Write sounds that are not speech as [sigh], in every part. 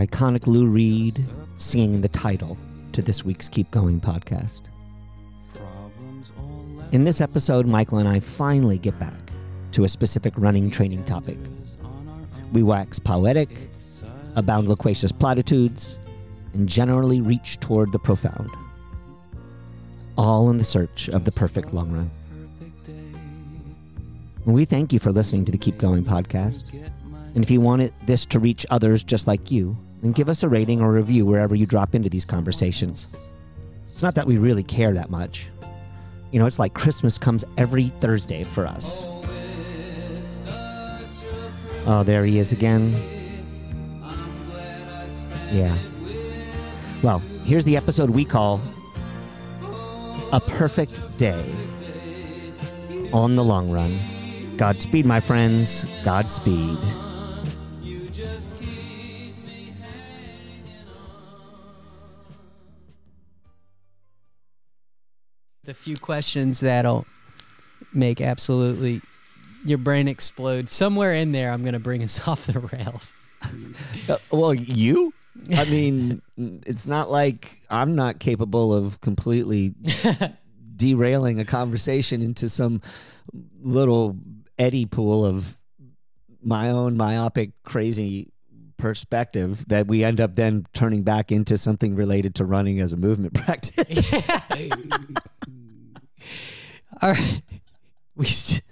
iconic Lou Reed singing the title to this week's Keep Going podcast. In this episode, Michael and I finally get back to a specific running training topic. We wax poetic, abound loquacious platitudes, and generally reach toward the profound. All in the search of the perfect long run. We thank you for listening to the Keep Going podcast. And if you want it, this to reach others just like you, then give us a rating or review wherever you drop into these conversations. It's not that we really care that much. You know, it's like Christmas comes every Thursday for us. Oh, there he is again. Yeah. Well, here's the episode we call A Perfect Day on the Long Run. Godspeed, my friends. Godspeed. The few questions that'll make absolutely your brain explode. Somewhere in there, I'm going to bring us [laughs] off the rails. Uh, well, you? I mean, [laughs] it's not like I'm not capable of completely [laughs] derailing a conversation into some little eddy pool of my own myopic, crazy perspective that we end up then turning back into something related to running as a movement practice. All right. We st-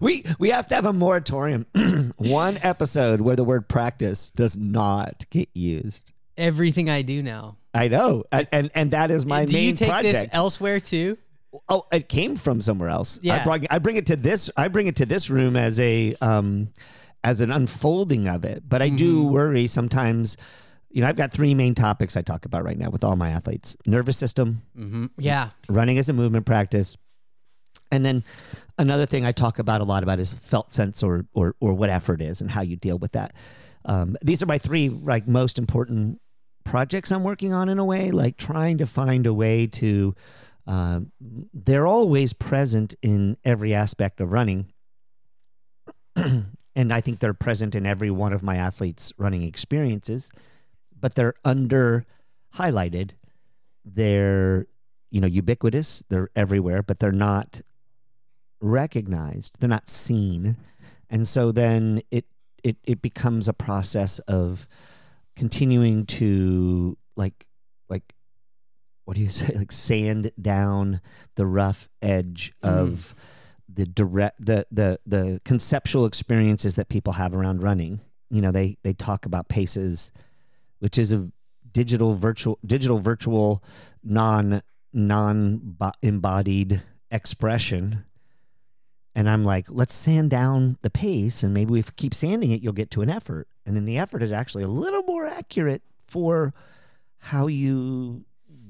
we we have to have a moratorium. [clears throat] One episode where the word practice does not get used. everything I do now. I know, and and, and that is my do main you take project. this elsewhere too? oh, it came from somewhere else. I, Yeah. brought, I bring it to this. I bring it to this room as a um, as an unfolding of it. But I do Mm-hmm. worry sometimes. You know, I've got three main topics I talk about right now with all my athletes: nervous system, Mm-hmm. Yeah. running as a movement practice, and then another thing I talk about a lot about is felt sense or or or what effort is and how you deal with that. Um, these are my three like most important projects I'm working on in a way, like trying to find a way to. Um, they're always present in every aspect of running, [clears throat] and I think they're present in every one of my athletes' running experiences, but they're under highlighted. They're you know ubiquitous. They're everywhere, but they're not recognized. They're not seen, and so then it it it becomes a process of continuing to like like what do you [laughs] say like sand down the rough edge mm-hmm. of the direct the the the conceptual experiences that people have around running you know they they talk about paces which is a digital virtual digital virtual non non embodied expression. And i'm like let's sand down the pace and maybe if we keep sanding it you'll get to an effort. And then the effort is actually a little more accurate for how you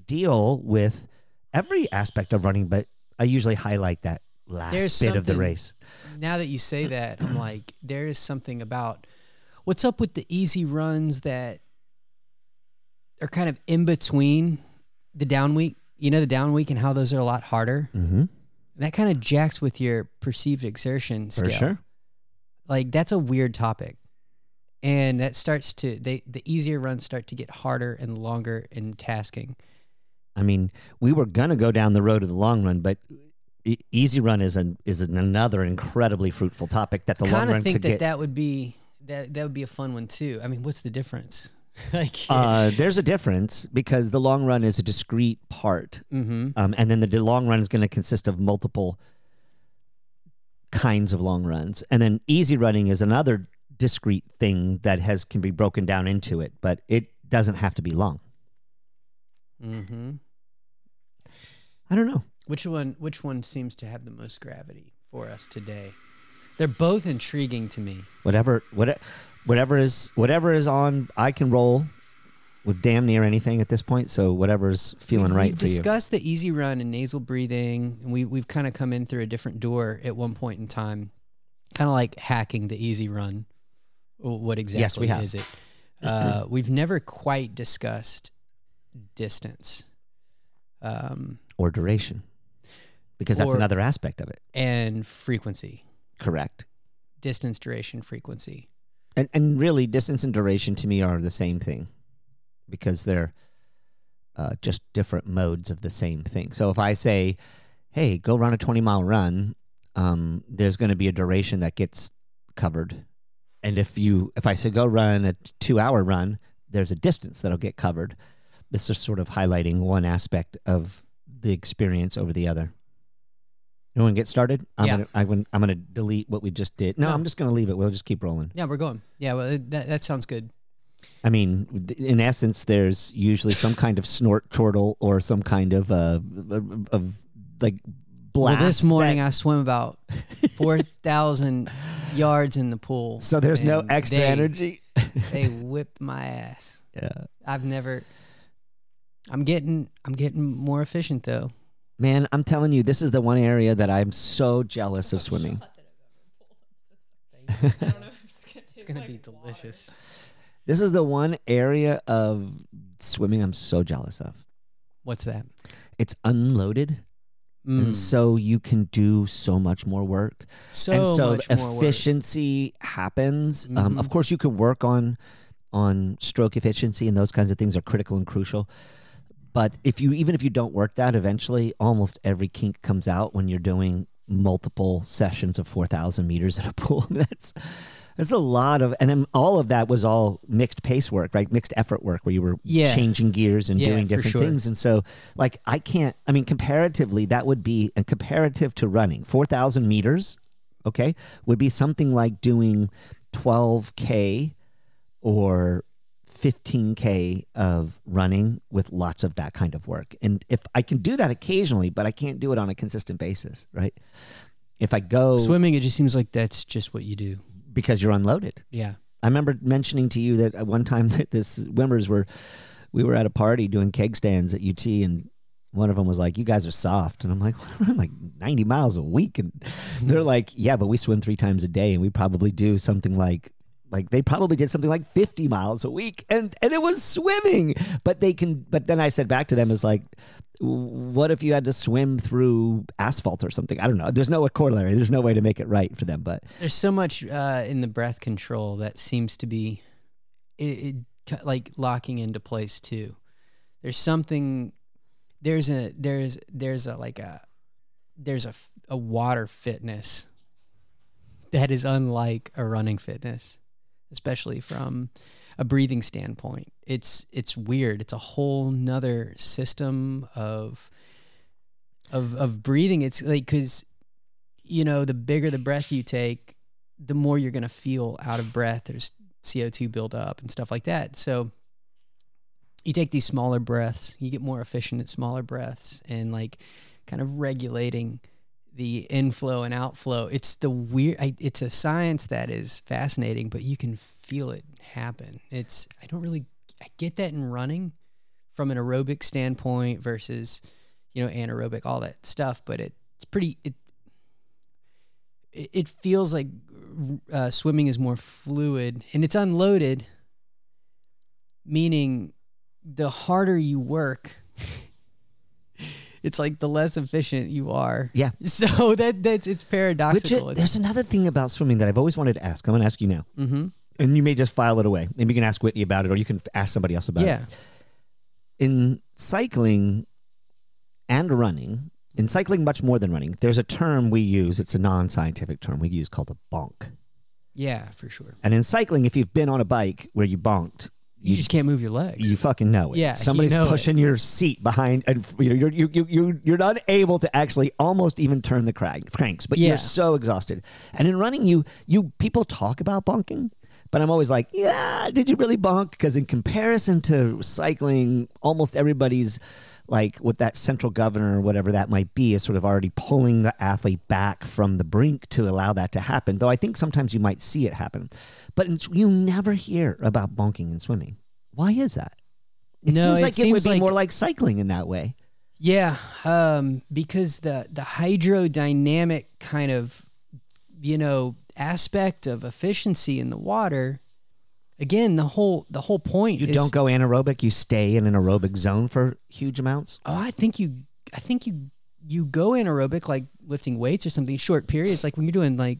deal with every aspect of running but i usually highlight that last There's bit of the race. Now that you say that, I'm like, there is something about what's up with the easy runs that are kind of in between the down week. You know, the down week and how those are a lot harder. mm-hmm. That kind of jacks with your perceived exertion for scale. sure Like that's a weird topic. And that starts to they the easier runs start to get harder and longer in tasking. I mean, we were gonna go down the road of the long run, but e- easy run is an is an another incredibly fruitful topic that the long kind run of think that get. that would be that that would be a fun one too. I mean, what's the difference? [laughs] like, uh, there's a difference because the long run is a discrete part, mm-hmm. um, and then the, long run is going to consist of multiple kinds of long runs, and then easy running is another discrete thing that has can be broken down into it, but it doesn't have to be long. Mm-hmm. I don't know. Which one? Which one seems to have the most gravity for us today? They're both intriguing to me. Whatever, whatever, whatever is whatever is on, I can roll with damn near anything at this point. So whatever's feeling we've, right we've for you. discussed the easy run and nasal breathing, and we we've kind of come in through a different door at one point in time, kind of like hacking the easy run. What exactly we have. is it? Uh, [clears throat] we've never quite discussed distance. Um, or duration, because that's Or- another aspect of it. and frequency, Correct. distance, duration, frequency. And and really, distance and duration to me are the same thing, because they're uh, just different modes of the same thing. So if I say, "Hey, go run a twenty mile run," um, there's going to be a duration that gets covered, and if you if I say go run a two hour run, there's a distance that'll get covered. This is sort of highlighting one aspect of the experience over the other. You want to get started? I'm Yeah. gonna I'm gonna, I'm gonna delete what we just did. No, No. I'm just gonna leave it. We'll just keep rolling. Yeah, we're going. Yeah, well, that that sounds good. I mean, in essence, there's usually some kind of snort chortle or some kind of uh of, of like blast. well, this morning that- I swim about [laughs] four thousand yards in the pool. so there's no extra they- energy. [laughs] They whipped my ass. Yeah, I've never. I'm getting. I'm getting more efficient though. Man, I'm telling you, this is the one area that I'm so jealous of swimming. It's gonna be delicious. This is the one area of swimming I'm so jealous of. What's that? It's unloaded, Mm, and so you can do so much more work. so, and so much more work. efficiency happens. Um, of Mhm. course, you can work on on stroke efficiency, and those kinds of things are critical and crucial. But if you even if you don't work that, eventually, almost every kink comes out when you're doing multiple sessions of four thousand meters in a [laughs] pool. that's that's a lot of, and then all of that was all mixed pace work, right? Mixed effort work, where you were Yeah. changing gears and Yeah, doing different sure. things. And so, like, I can't. I mean, comparatively, that would be and comparative to running four thousand meters okay, would be something like doing 12K or 15K of running with lots of that kind of work. And if I can do that occasionally, but I can't do it on a consistent basis, right? If I go Swimming, it just seems like that's just what you do. because you're unloaded. Yeah. I remember mentioning to you that at one time [laughs] that this swimmers were, we were at a party doing keg stands at UT, and one of them was like, "You guys are soft," and I'm like, "I'm like 90 miles a week," and they're hmm. like, "Yeah, but we swim three times a day, and we probably do something like." Like they probably did something like 50 miles a week and and it was swimming but they can but then I said back to them is like what if you had to swim through asphalt or something I don't know there's no corollary there's no way to make it right for them but There's so much uh, in the breath control that seems to be it, it, like locking into place too. There's something. There's a there's there's a like a there's a a water fitness that is unlike a running fitness, especially from a breathing standpoint. It's it's weird. It's a whole nother system of of of breathing. It's like because you know the bigger the breath you take, the more you're gonna feel out of breath. There's CO2 buildup and stuff like that. So you take these smaller breaths, you get more efficient at smaller breaths, and like kind of regulating the inflow and outflow. It's the weird. I, it's a science that is fascinating, but you can feel it happen. It's I don't really I get that in running from an aerobic standpoint versus you know anaerobic all that stuff, but it, it's pretty it it feels like uh, swimming is more fluid and it's unloaded, meaning the harder you work, [laughs] it's like the less efficient you are. yeah [laughs] So that that's it's Which paradoxical. it, there's another thing about swimming that I've always wanted to ask. I'm going to ask you now, mm-hmm. and you may just file it away. Maybe you can ask Whitney about it, or you can ask somebody else about Yeah. it. In cycling and running, in cycling much more than running, there's a term we use. It's a non-scientific term we use called a bonk. Yeah, for sure. And in cycling, if you've been on a bike where you bonked, You, you just can't move your legs. you fucking know it. Yeah, you somebody's know it. pushing your seat behind, and you know, you're you you you you're not able to actually almost even turn the crank, cranks, but Yeah. you're so exhausted. And in running, you you people talk about bonking, but I'm always like, yeah, did you really bonk? Because in comparison to cycling, almost everybody's like with that central governor or whatever that might be is sort of already pulling the athlete back from the brink to allow that to happen. Though I think sometimes you might see it happen, but you never hear about bonking in swimming. Why is that? It No, seems like it, seems would be like- more like cycling in that way. Yeah, um, because the the hydrodynamic kind of you know aspect of efficiency in the water. Again, the whole the whole point You is, don't go anaerobic; you stay in an aerobic zone for huge amounts. Oh, I think you. I think you. You go anaerobic like lifting weights or something short periods, like when you're doing like,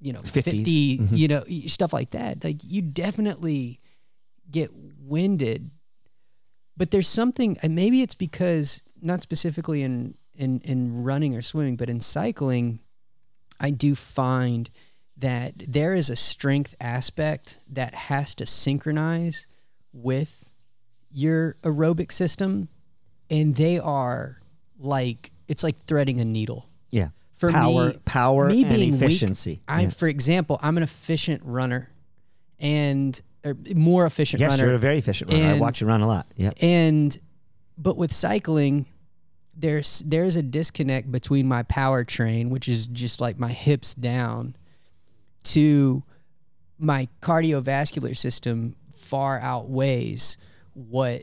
you know, 50s. 50 Mhm. you know, stuff like that. Like you definitely get winded. But there's something, and maybe it's because not specifically in in in running or swimming, but in cycling, I do find that there is a strength aspect that has to synchronize with your aerobic system and they are like it's like threading a needle Yeah, for power, me power, me and being weak, efficiency. i'm Yeah. for example i'm an efficient runner and or more efficient Yes, runner you're a very efficient runner. I watch you run a lot. Yeah. and but with cycling there's there's a disconnect between my power train which is just like my hips down to my cardiovascular system far outweighs what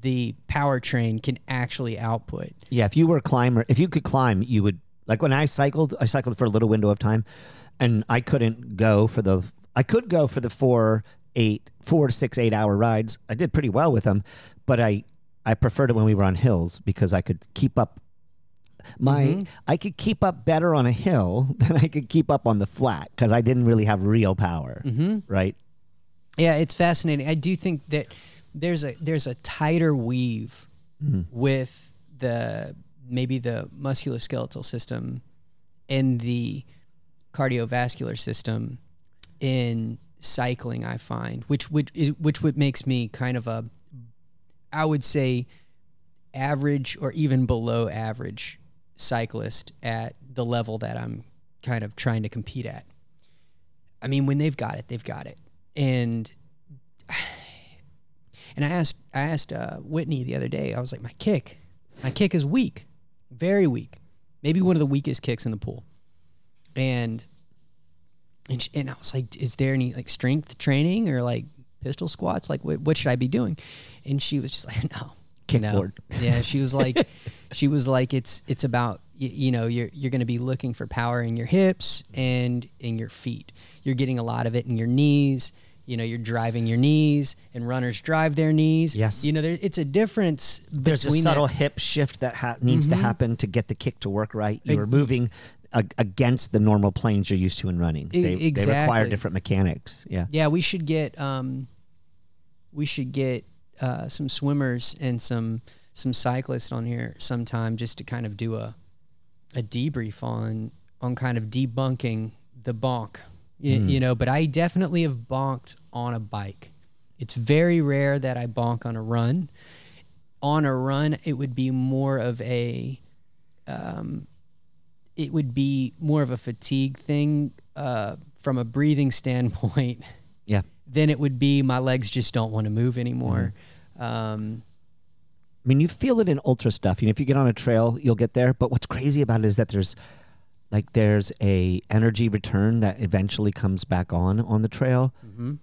the powertrain can actually output Yeah, if you were a climber, if you could climb, you would like when I cycled, I cycled for a little window of time and I couldn't go for the I could go for the four, eight, four to six, eight hour rides. I did pretty well with them, but I I preferred it when we were on hills because I could keep up my Mhm. I could keep up better on a hill [laughs] than I could keep up on the flat because I didn't really have real power. mm-hmm. Right? Yeah, it's fascinating. I do think that there's a there's a tighter weave with the maybe the musculoskeletal system and the cardiovascular system in cycling. I find which which is which what makes me kind of a I would say average or even below average cyclist at the level that I'm kind of trying to compete at. I mean, when they've got it, they've got it. And [sighs] and I asked I asked uh, Whitney the other day. I was like, my kick, my kick is weak, very weak, maybe one of the weakest kicks in the pool. And and sh and I was like, is there any like strength training or like pistol squats? Like, what should I be doing? And she was just like, [laughs] no, Kickboard. no. Yeah, she was like, [laughs] she was like, it's it's about you, you know you're you're going to be looking for power in your hips and in your feet. You're getting a lot of it in your knees. You know, you're driving your knees, and runners drive their knees. Yes. You know, there, it's a difference There's a subtle that. hip shift that ha- needs to happen to get the kick to work right. You're moving against the normal planes you're used to in running. They, they require different mechanics. Yeah. Yeah, we should get um, we should get uh, some swimmers and some some cyclists on here sometime just to kind of do a a debrief on on kind of debunking the bonk. You, you know, but I definitely have bonked on a bike. It's very rare that I bonk on a run. On a run, it would be more of a um, it would be more of a fatigue thing uh, from a breathing standpoint Yeah. Then it would be my legs just don't want to move anymore. Um, I mean, you feel it in ultra stuff. You know, if you get on a trail, you'll get there. But what's crazy about it is that there's like there's a energy return that eventually comes back on on the trail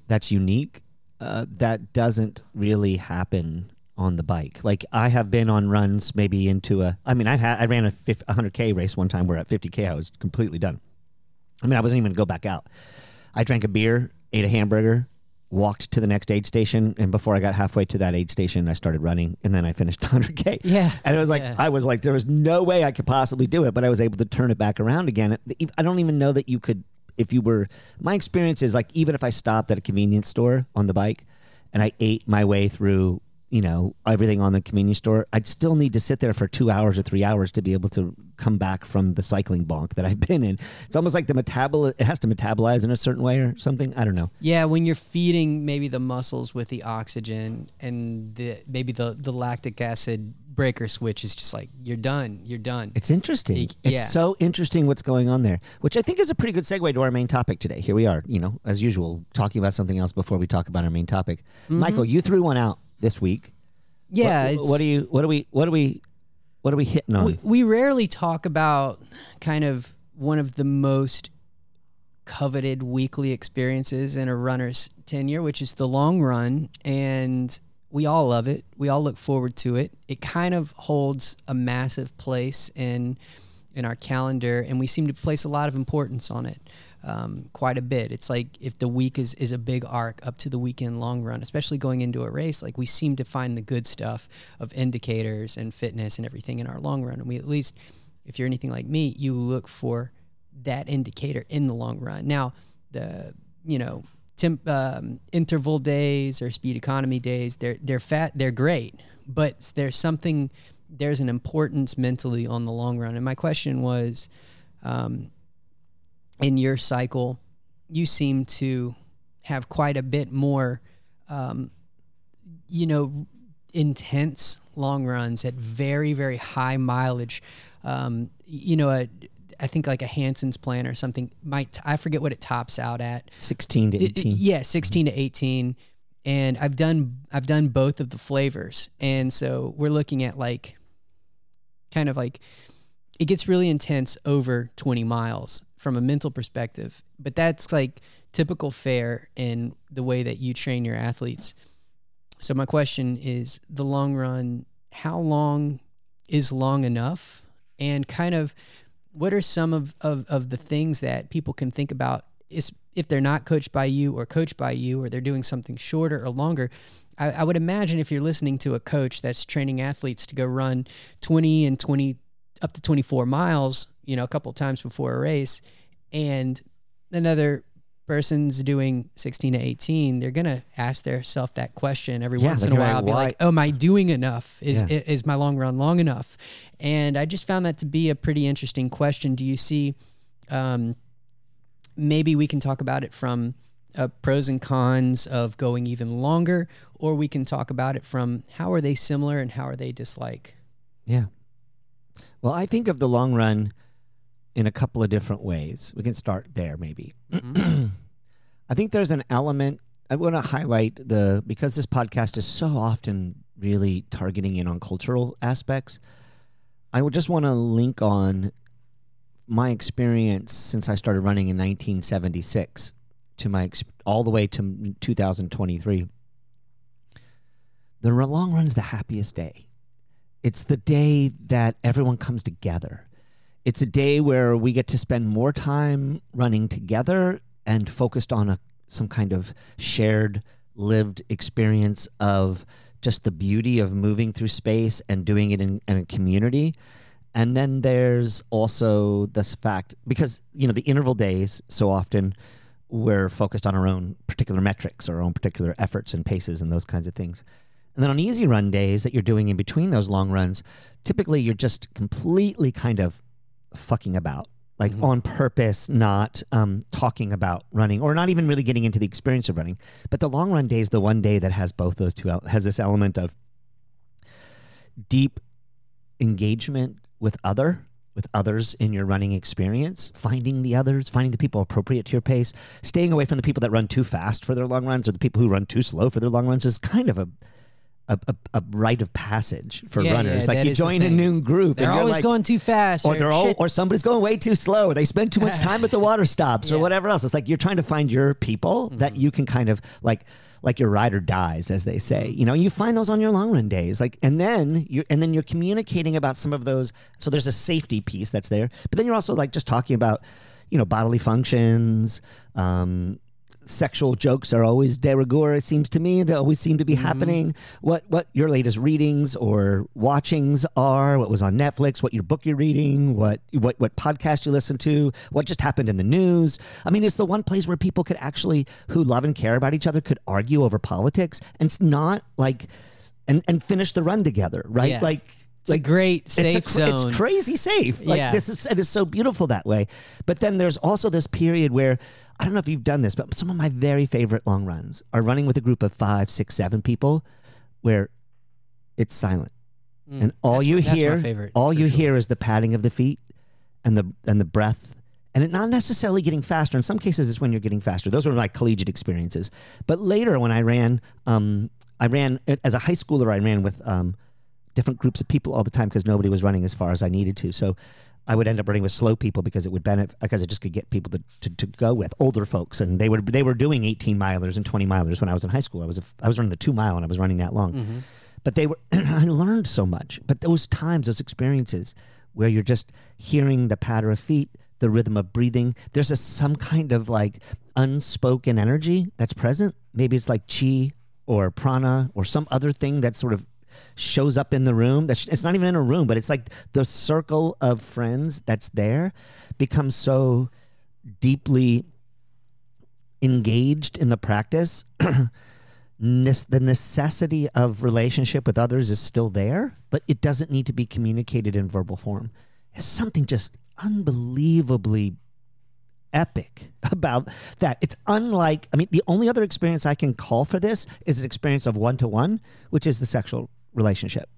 that's unique. Uh, that doesn't really happen on the bike. Like I have been on runs, maybe into a. I mean, I had I ran a 50, 100k race one time where at 50k I was completely done. I mean, I wasn't even gonna go back out. I drank a beer, ate a hamburger, walked to the next aid station, and before I got halfway to that aid station, I started running, and then I finished [laughs] 100k. Yeah, and it was like yeah. I was like, there was no way I could possibly do it, but I was able to turn it back around again. I don't even know that you could, if you were. My experience is like even if I stopped at a convenience store on the bike, and I ate my way through. You know everything on the convenience store. I'd still need to sit there for two hours or three hours to be able to come back from the cycling bonk that I've [laughs] been in. It's almost like the metabol. It has to metabolize in a certain way or something. I don't know. yeah. When you're feeding maybe the muscles with the oxygen and the maybe the the lactic acid breaker switch is just like you're done. You're done. It's interesting. Y- It's so interesting what's going on there, which I think is a pretty good segue to our main topic today. Here we are, you know, as usual, talking about something else before we talk about our main topic. Mm-hmm. Michael, you threw one out this week Yeah, What, what do you? What are we? What are we? What are we hitting on? we, we rarely talk about kind of one of the most coveted weekly experiences in a runner's tenure, which is the long run. And we all love it. We all look forward to it. It kind of holds a massive place in in our calendar, and we seem to place a lot of importance on it. Um, quite a bit. It's like if the week is, is a big arc up to the weekend long run, especially going into a race, like we seem to find the good stuff of indicators and fitness and everything in our long run. And we at least, if you're anything like me, you look for that indicator in the long run. Now, the you know temp, um, interval days or speed economy days, they're they're fat, they're great, but there's something there's an importance mentally on the long run. And my question was, um, in your cycle, you seem to have quite a bit more, um, you know, intense long runs at very very high mileage. Um, you know, a, I think like a Hanson's plan or something might I forget what it tops out at. Sixteen to It- it- eighteen. yeah, 16 to 18. And I've done I've done both of the flavors. And so we're looking at like kind of like it gets really intense over 20 miles from a mental perspective. But that's like typical fare in the way that you train your athletes. So my question is the long run, how long is long enough? And kind of what are some of, of, of the things that people can think about is if they're not coached by you or coached by you or they're doing something shorter or longer I, I would imagine if you're listening to a coach that's training athletes to go run 20 and 20 up to 24 miles you know a couple times before a race and another person's doing 16 to 18 they're gonna ask themselves that question every Yeah, once in a while be like oh am i doing enough is Yeah. is my long run long enough and i just found that to be a pretty interesting question do you see um, maybe we can talk about it from uh, pros and cons of going even longer, or we can talk about it from how are they similar and how are they dislike. Yeah. Well, I think of the long run in a couple of different ways. We can start there, maybe. Mm-hmm. [clears throat] I think there's an element I want to highlight the because this podcast is so often really targeting in on cultural aspects. I would just want to link on my experience since I started running in 1976 to my all the way to 2023. The long run's the happiest day. It's the day that everyone comes together. It's a day where we get to spend more time running together and focused on a some kind of shared lived experience of just the beauty of moving through space and doing it in, in a community. And then there's also this fact because you know the interval days so often we're focused on our own particular metrics, our own particular efforts and paces and those kinds of things. And then on easy run days that you're doing in between those long runs, typically you're just completely kind of fucking about, like on purpose, not um, talking about running or not even really getting into the experience of running. But the long run day is the one day that has both those two, has this element of deep engagement with other with others in your running experience finding the others finding the people appropriate to your pace staying away from the people that run too fast for their long runs or the people who run too slow for their long runs is kind of a a, a, a rite of passage for Yeah, runners yeah, like you join a new group They're always like, going too fast, or they're all, or somebody's going way too slow, or they spend too much [laughs] time at the water stops, or whatever else. It's like you're trying to find your people that you can kind of like, like your rider dies, as they say. You know, you find those on your long run days, like, and then you and then you're communicating about some of those. So there's a safety piece that's there, but then you're also like just talking about, you know, bodily functions. Um, sexual jokes are always de rigueur. It seems to me they always seem to be mm-hmm. happening. What what your latest readings or watchings are? What was on Netflix? What your book you're reading? What what what podcast you listen to? What just happened in the news? I mean, it's the one place where people could actually who love and care about each other could argue over politics, and it's not like and and finish the run together, right? Yeah. Like. It's a great it's safe a zone. It's crazy safe. Like Yeah. this is it is so beautiful that way. But then there's also this period where I don't know if you've done this, but some of my very favorite long runs are running with a group of five, six, seven people, where it's silent, Mm, and all you my- that's my hear, favorite, all you sure. hear is the padding of the feet, and the and the breath. And it not necessarily getting faster. In some cases, it's when you're getting faster. Those were my collegiate experiences. But later, when I ran um, I ran as a high schooler. I ran with um, different groups of people all the time because nobody was running as far as I needed to. So I would end up running with slow people because it would benefit because I just could get people to, to, to go with older folks, and they were they were doing 18 milers and 20 milers when I was in high school. I was a, I was running the two mile and I was running that long, mm-hmm. but they were [clears throat] I learned so much. But those times, those experiences where you're just hearing the patter of feet, the rhythm of breathing. There's a some kind of like unspoken energy that's present. Maybe it's like chi or prana or some other thing that sort of shows up in the room. That's it's not even in a room, but it's like the circle of friends that's there becomes so deeply engaged in the practice. [clears throat] The necessity of relationship with others is still there, but it doesn't need to be communicated in verbal form. It's something just unbelievably epic [laughs] about that. It's unlike, I mean, the only other experience I can call for this is an experience of one to one, which is the sexual relationship.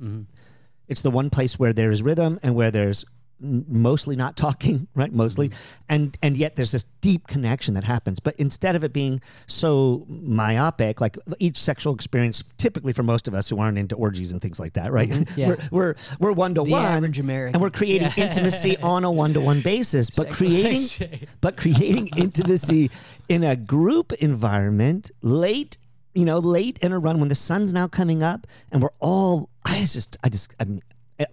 It's the one place where there is rhythm and where there's n- mostly not talking, [laughs] right? Mostly, and and yet there's this deep connection that happens. But instead of it being so myopic, like each sexual experience, typically for most of us who aren't into orgies and things like that, right? [laughs] Yeah. we're we're one to one, and we're creating Yeah. intimacy [laughs] on a one to one basis. But creating but creating intimacy in a group environment late you know late in a run when the sun's now coming up and we're all i just i just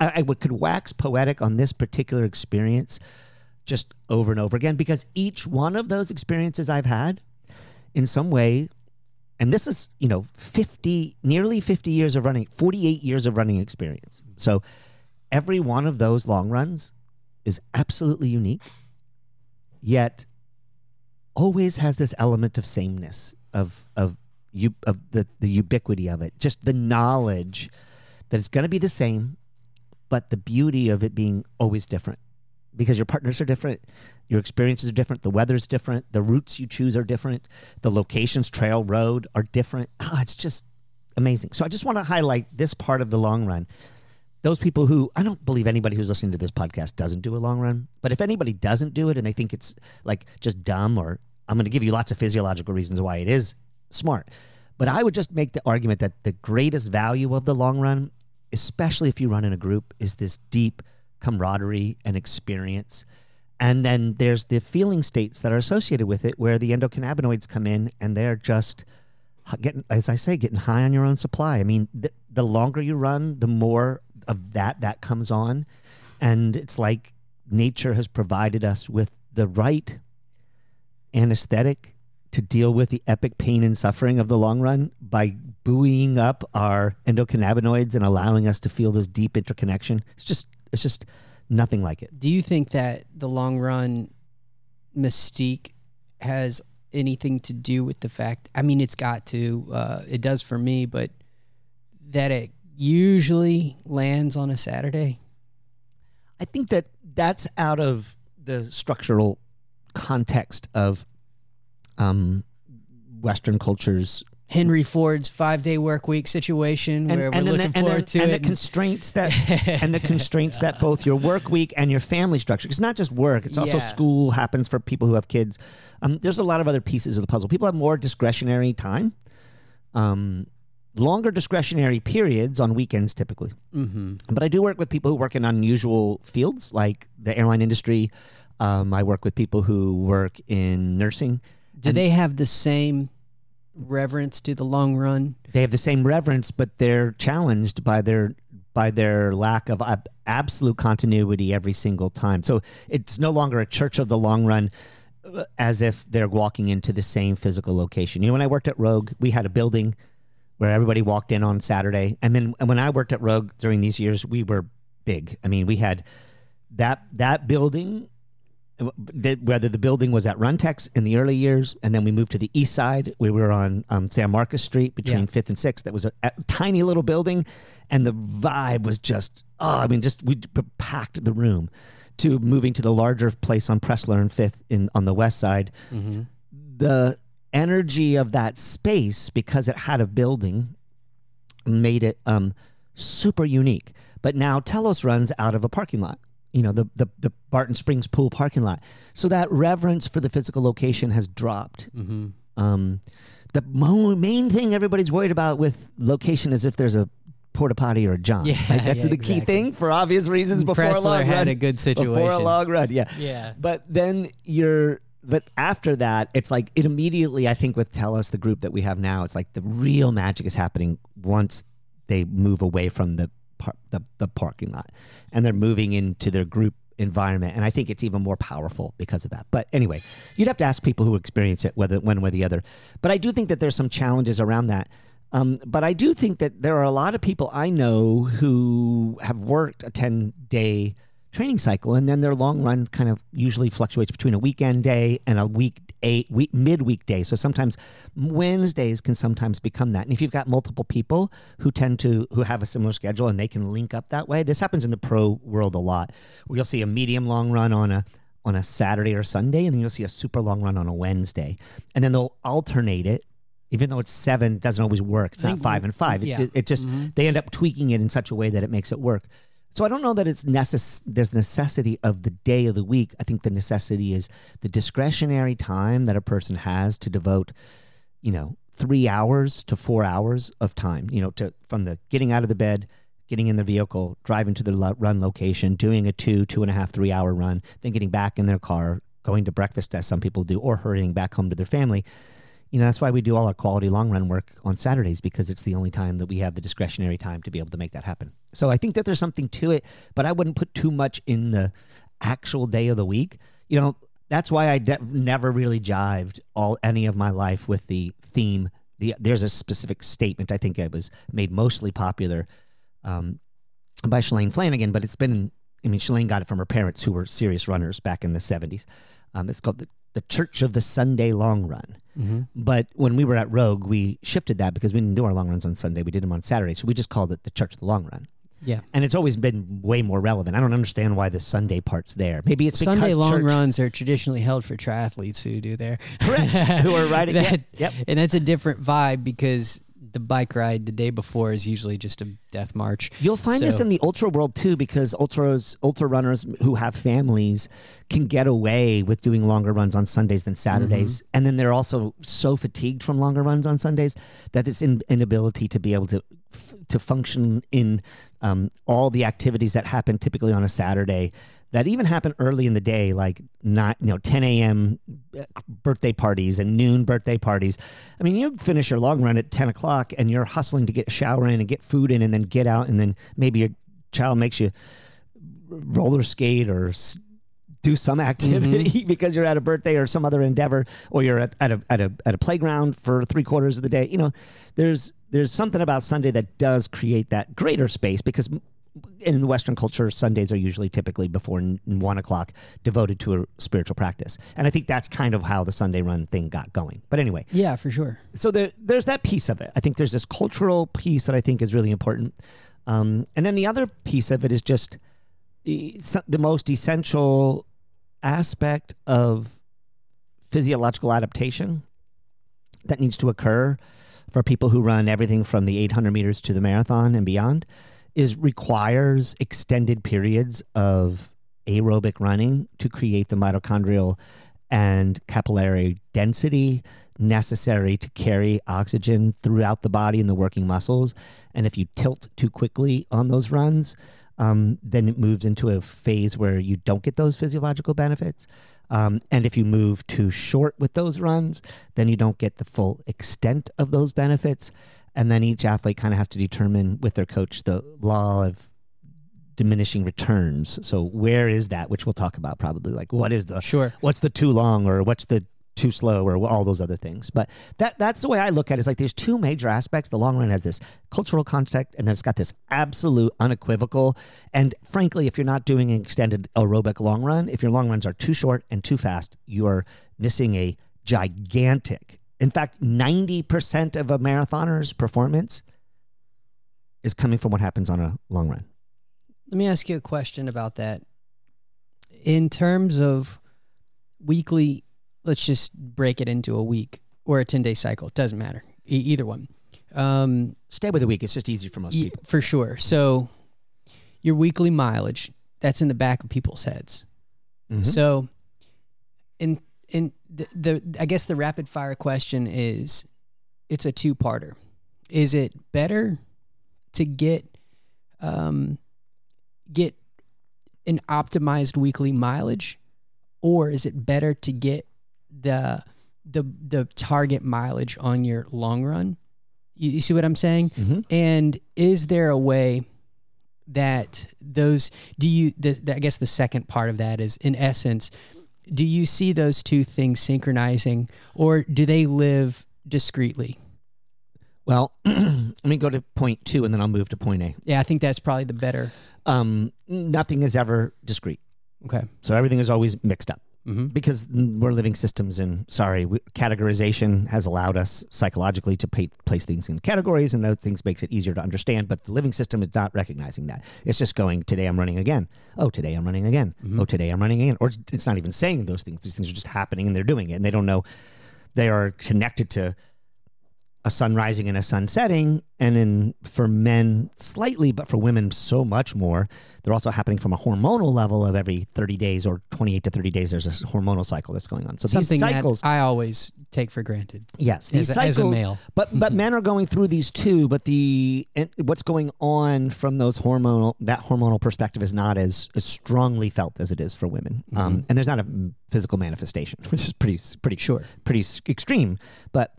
i could wax poetic on this particular experience just over and over again because each one of those experiences i've had in some way and this is you know 50 nearly 50 years of running 48 years of running experience. So every one of those long runs is absolutely unique yet always has this element of sameness of of of the the ubiquity of it just the knowledge that it's going to be the same but the beauty of it being always different. Because your partners are different your experiences are different the weather's different the routes you choose are different the locations trail road are different. Ah, it's just amazing. So i just want to highlight this part of the long run. Those people who I don't believe anybody who's listening to this podcast doesn't do a long run. But if anybody doesn't do it and they think it's like just dumb, or I'm going to give you lots of physiological reasons why it is smart. But I would just make the argument that the greatest value of the long run, especially if you run in a group, is this deep camaraderie and experience. And then there's the feeling states that are associated with it, where the endocannabinoids come in and they're just getting, as I say, getting high on your own supply. I mean, the, the longer you run, the more of that that comes on, and it's like nature has provided us with the right anesthetic to deal with the epic pain and suffering of the long run by buoying up our endocannabinoids and allowing us to feel this deep interconnection. It's just, it's just nothing like it. Do you think that the long run mystique has anything to do with the fact? I mean, it's got to. Uh, it does for me, but that it usually lands on a Saturday. I think that that's out of the structural context of um, Western cultures Henry Ford's five day work week situation and, where and we're looking the, and, forward the, to and it. the constraints that [laughs] and the constraints that both your work week and your family structure. It's not just work; it's also Yeah. school happens for people who have kids. Um, there's a lot of other pieces of the puzzle. People have more discretionary time, um, longer discretionary periods on weekends typically. hmm But I do work with people who work in unusual fields like the airline industry. Um, I work with people who work in nursing. Do they have the same reverence to the long run? they have the same reverence, but they're challenged by their by their lack of ab- absolute continuity every single time. So it's no longer a church of the long run, uh, as if they're walking into the same physical location. You know, when I worked at Rogue, we had a building where everybody walked in on Saturday, and then and when I worked at Rogue during these years, we were big. I mean, we had that that building whether the building was at Runtex in the early years, and then we moved to the east side. We were on um, San Marcos Street between Yeah. Fifth and Sixth. That was a, a tiny little building, and the vibe was just oh, I mean, just we packed the room. To moving to the larger place on Pressler and Fifth in on the west side, Mm-hmm. the energy of that space because it had a building made it um, super unique. But now Telos runs out of a parking lot. You know, the, the the Barton Springs pool parking lot. So that reverence for the physical location has dropped. Mm-hmm. Um, the mo- main thing everybody's worried about with location is if there's a porta potty or a john. Yeah, that's yeah, the key thing for obvious reasons before a Pressler long had run. a good situation. Before a long run, yeah. Yeah. But then you're, but after that, it's like it immediately. I think with Telos, the group that we have now, it's like the real magic is happening once they move away from the par- the, the parking lot and they're moving into their group environment. And I think it's even more powerful because of that. But anyway, you'd have to ask people who experience it whether one way or the other. But I do think that there's some challenges around that. Um, but I do think that there are a lot of people I know who have worked a 10 day training cycle and then their long run kind of usually fluctuates between a weekend day and a week eight week midweek day so sometimes wednesdays can sometimes become that. And if you've got multiple people who tend to who have a similar schedule and they can link up that way this happens in the pro world a lot where you'll see a medium long run on a on a saturday or sunday and then you'll see a super long run on a wednesday. And then they'll alternate it even though it's seven doesn't always work. It's not five and five. Yeah. it, it just they end up tweaking it in such a way that it makes it work so I don't know that it's necess- there's necessity of the day of the week. I think the necessity is the discretionary time that a person has to devote, you know, three hours to four hours of time, you know, to from the getting out of the bed, getting in the vehicle, driving to the lo- run location, doing a two, two and a half, three hour run, then getting back in their car, going to breakfast as some people do, or hurrying back home to their family. You know, that's why we do all our quality long run work on Saturdays because it's the only time that we have the discretionary time to be able to make that happen. So I think that there's something to it, but I wouldn't put too much in the actual day of the week. You know, that's why I de- never really jived all any of my life with the theme. The there's a specific statement I think it was made mostly popular um, by Shalane Flanagan, but it's been. I mean, Shalane got it from her parents who were serious runners back in the '70s. Um, it's called the, the Church of the Sunday Long Run. Mm-hmm. But when we were at Rogue, we shifted that because we didn't do our long runs on Sunday. We did them on Saturday. So we just called it the Church of the Long Run. Yeah. And it's always been way more relevant. I don't understand why the Sunday part's there. Maybe it's because Sunday long church, runs are traditionally held for triathletes who do their Correct. Who are [laughs] riding- That- yep. And that's a different vibe because the bike ride the day before is usually just a death march. You'll find this in the ultra world too, because ultras, ultra runners who have families can get away with doing longer runs on Sundays than Saturdays, and then they're also so fatigued from longer runs on Sundays that it's in inability to be able to f- to function in um, all the activities that happen typically on a Saturday. That even happen early in the day, like not you know 10 a.m. Uh, birthday parties and noon birthday parties. I mean, you finish your long run at 10 o'clock and you're hustling to get a shower in and get food in and then get out and then maybe your child makes you roller skate or do some activity mm-hmm. [laughs] because you're at a birthday or some other endeavor or you're at, at a at a at a playground for three quarters of the day. You know, there's there's something about Sunday that does create that greater space because in the Western culture, Sundays are usually typically before n- one o'clock, devoted to a spiritual practice, and I think that's kind of how the Sunday run thing got going. But anyway, Yeah, for sure. so there, there's that piece of it. I think there's this cultural piece that I think is really important, um, and then the other piece of it is just the most essential aspect of physiological adaptation that needs to occur for people who run everything from the 800 meters to the marathon and beyond is requires extended periods of aerobic running to create the mitochondrial and capillary density necessary to carry oxygen throughout the body and the working muscles. And if you tilt too quickly on those runs, um, then it moves into a phase where you don't get those physiological benefits. Um, and if you move too short with those runs, then you don't get the full extent of those benefits. And then each athlete kind of has to determine with their coach the law of diminishing returns. So where is that, which we'll talk about probably, like what is the Sure. what's the too long or what's the too slow or all those other things. But that that's the way I look at it. It's like there's two major aspects. The long run has this cultural context and then it's got this absolute unequivocal. And frankly, if you're not doing an extended aerobic long run, if your long runs are too short and too fast, you are missing a gigantic. In fact, 90% of a marathoner's performance is coming from what happens on a long run. Let me ask you a question about that. In terms of weekly, let's just break it into a week or a 10 day cycle. It doesn't matter. E- either one. Um, Stay with a week. It's just easy for most people. For sure. So your weekly mileage, that's in the back of people's heads. Mhm. So in in the, the I guess the rapid fire question is it's a two parter. Is it better to get um, get an optimized weekly mileage, or is it better to get the the the target mileage on your long run? You, you see what I'm saying? Mhm. And is there a way that those do you? The, the- I guess the second part of that is, in essence, do you see those two things synchronizing, or do they live discreetly? Well, [clears throat] let me go to point two, and then I'll move to point A. Yeah, I think that's probably the better. Um, nothing is ever discrete, Okay. so everything is always mixed up. Mm-hmm. because we're living systems and sorry we, categorization has allowed us psychologically to pa place things in categories and those things makes it easier to understand but the living system is not recognizing that. It's just going today i'm running again. Oh today i'm running again. Oh today i'm running again. Or it's, it's not even saying those things. These things are just happening and they're doing it and they don't know. They are connected to a sun rising and a sun setting and in for men slightly but for women so much more. They're also happening from a hormonal level of every 30 days or 28 to 30 days. There's a hormonal cycle that's going on. So Something these cycles that I always take for granted. Yes these as, a, as cycles a male. but but [laughs] men are going through these too but the and what's going on from those hormonal that hormonal perspective is not as, as strongly felt as it is for women. Um, and there's not a physical manifestation [laughs] which is pretty pretty Sure. pretty extreme. But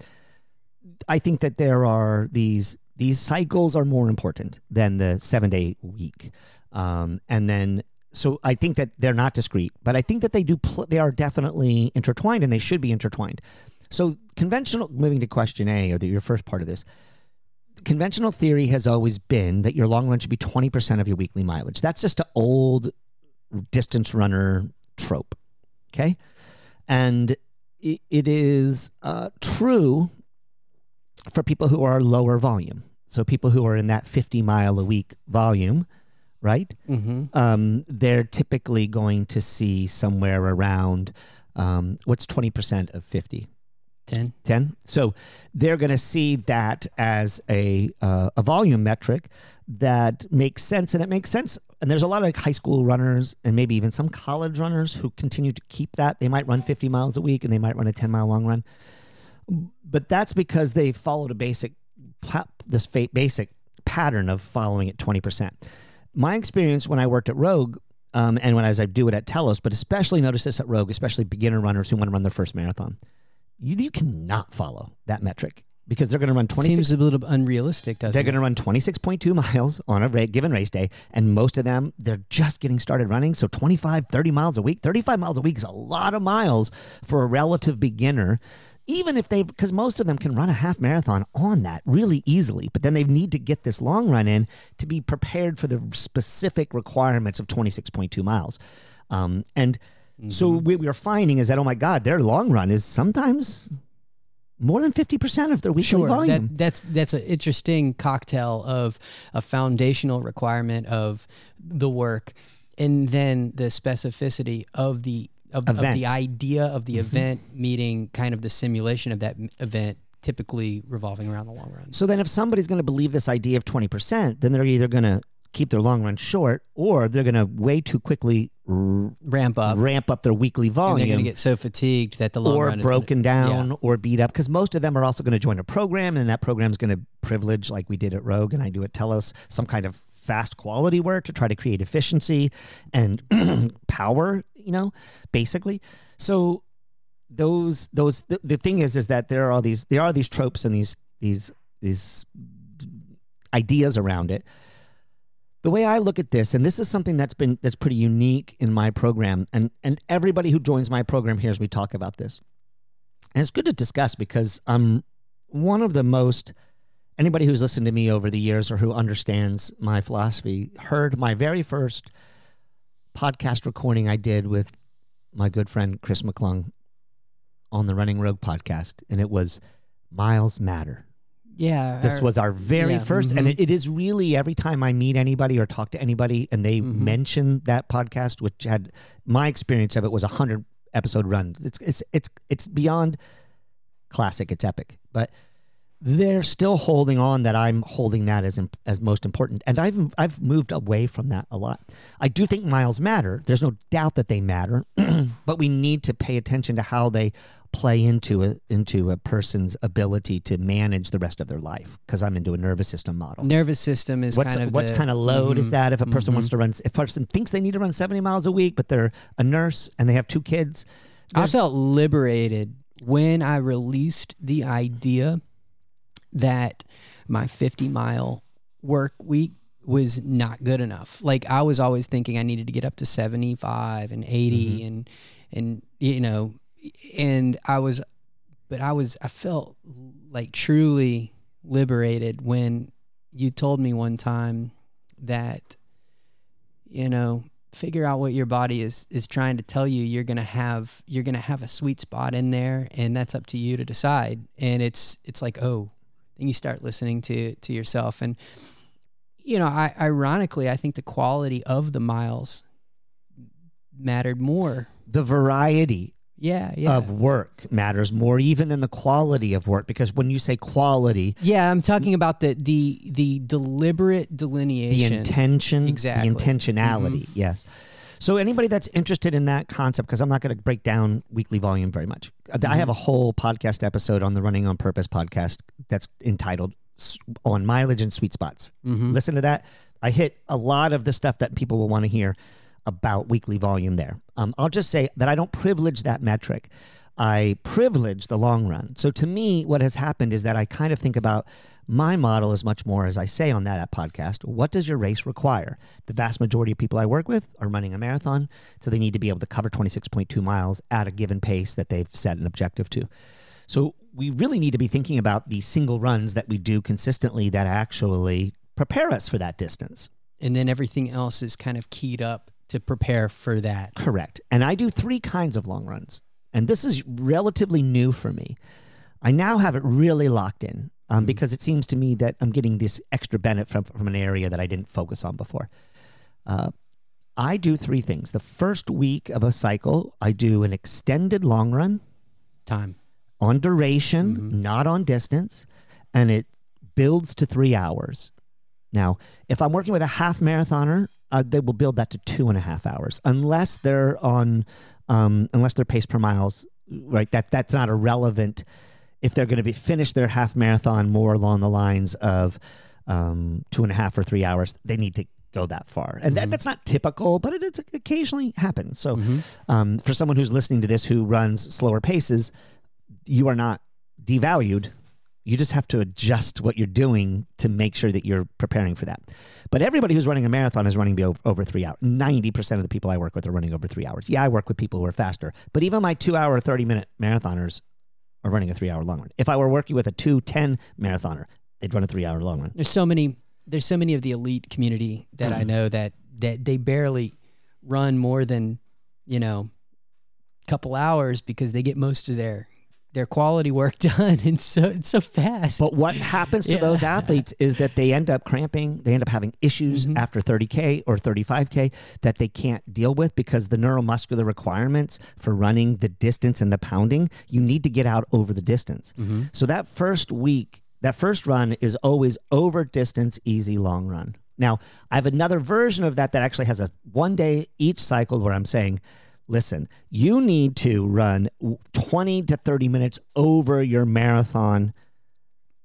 i think that there are these these cycles are more important than the seven day week. Um, and then so i think that they're not discrete but i think that they do pl- they are definitely intertwined and they should be intertwined. So conventional moving to question a or the, your first part of this conventional theory has always been that your long run should be 20% of your weekly mileage. That's just an old distance runner trope okay? And it, it is uh, true for people who are lower volume. So people who are in that 50 mile a week volume right? Mm-hmm. um, they're typically going to see somewhere around um, what's 20% of 50 Ten. 10 so they're going to see that as a uh, a volume metric that makes sense and it makes sense. And there's a lot of high school runners and maybe even some college runners who continue to keep that. They might run 50 miles a week and they might run a 10 mile long run but that's because they followed a basic this basic pattern of following it 20% my experience when i worked at rogue um, and when as i do it at telos but especially notice this at rogue especially beginner runners who want to run their first marathon you, you cannot follow that metric because they're going to run 26 Seems a little unrealistic, doesn't they're going to run 26.2 miles on a ra- given race day and most of them they're just getting started running. So 25 30 miles a week 35 miles a week is a lot of miles for a relative beginner even if they because most of them can run a half marathon on that really easily but then they need to get this long run in to be prepared for the specific requirements of 26.2 miles um, and so Mm-hmm. what we are finding is that oh my god their long run is sometimes more than 50% of their weekly Sure, volume that, that's that's an interesting cocktail of a foundational requirement of the work, and then the specificity of the of, of the idea of the mm-hmm. event meeting kind of the simulation of that event, typically revolving around the long run. So then, if somebody's going to believe this idea of 20%, then they're either going to keep their long run short or they're going to way too quickly r- Ramp up, ramp up their weekly and they're volume going to get so fatigued that the long or run is gonna- broken down Yeah. or beat up because most of them are also going to join a program and that program is going to privilege like we did at rogue and i do at telos some kind of fast quality work to try to create efficiency and [clears throat] power you know basically. So those those the, the thing is is that there are all these there are these tropes and these these these ideas around it. The way I look at this, and this is something that's been that's pretty unique in my program, and and everybody who joins my program hears me talk about this, and it's good to discuss because I'm one of the most anybody who's listened to me over the years or who understands my philosophy heard my very first podcast recording I did with my good friend Chris McClung on the Running Rogue podcast, and it was Miles Matter. Yeah, This our- was our very yeah, first, and mhm. it, it is really every time I meet anybody or talk to anybody, and they Mhm. mention that podcast, which had my experience of it was a hundred episode run. It's it's it's it's beyond classic. It's epic, but they're still holding on that I'm holding that as as most important, and I've I've moved away from that a lot. I do think miles matter. There's no doubt that they matter, [clears throat] but we need to pay attention to how they play into a into a person's ability to manage the rest of their life. Because I'm into a nervous system model. Nervous system is What's, kind of what the- kind of load is Mhm, that if a person mhm. wants to run if a person thinks they need to run 70 miles a week but they're a nurse and they have two kids I felt liberated when I released the idea that my 50 mile work week was not good enough. Like I was always thinking I needed to get up to 75 and 80 mm-hmm. and and you know and I was but I was I felt like truly liberated when you told me one time that you know figure out what your body is is trying to tell you. You're going to have you're going to have a sweet spot in there and that's up to you to decide. And it's it's like oh then you start listening to to yourself. And you know I ironically I think the quality of the miles mattered more. The variety yeah yeah. of work matters more even than the quality of work because when you say quality yeah I'm talking about the the the deliberate delineation. The intention Exactly. the intentionality mm-hmm. yes so anybody that's interested in that concept because i'm not going to break down weekly volume very much Uh, i have a whole podcast episode on the running on purpose podcast that's entitled on mileage and sweet spots. Mhm. listen to that. I hit a lot of the stuff that people will want to hear about weekly volume there. Um, i'll just say that i don't privilege that metric. I privilege the long run. So to me what has happened is that i kind of think about my model is much more as i say on that podcast what does your race require the vast majority of people i work with are running a marathon so they need to be able to cover 26.2 miles at a given pace that they've set an objective to so we really need to be thinking about the single runs that we do consistently that actually prepare us for that distance and then everything else is kind of keyed up to prepare for that Correct. And I do three kinds of long runs. And this is relatively new for me. I now have it really locked in um, because it seems to me that I'm getting this extra benefit from, from an area that I didn't focus on before. Uh, I do three things. The first week of a cycle, I do an extended long run time on duration, not on distance, and it builds to three hours. Now, if I'm working with a half marathoner, uh, they will build that to two and a half hours, unless they're on, um, unless their pace per miles, right? That that's not irrelevant. If they're going to be finish their half marathon more along the lines of um, two and a half or three hours, they need to go that far, and that, that's not typical, but it, it occasionally happens. So, um, for someone who's listening to this who runs slower paces, you are not devalued. You just have to adjust what you're doing to make sure that you're preparing for that. But everybody who's running a marathon is running over, over three hours. 90% of the people I work with are running over three hours. Yeah, I work with people who are faster, but even my two hour, 30 minute marathoners are running a three hour long run. If I were working with a 210 marathoner, they'd run a three hour long run. there's so many there's so many of the elite community that I know that that they barely run more than you know couple hours because they get most of their their quality work [laughs] done and so it's so fast. But what happens to Yeah. those athletes is that they end up cramping. They end up having issues Mm-hmm. after 30K or 35K that they can't deal with because the neuromuscular requirements for running the distance and the pounding, you need to get out over the distance. Mm-hmm. So that first week, that first run is always over distance, easy, long run. Now, I have another version of that that actually has a one day each cycle where I'm saying, listen, you need to run 20 to 30 minutes over your marathon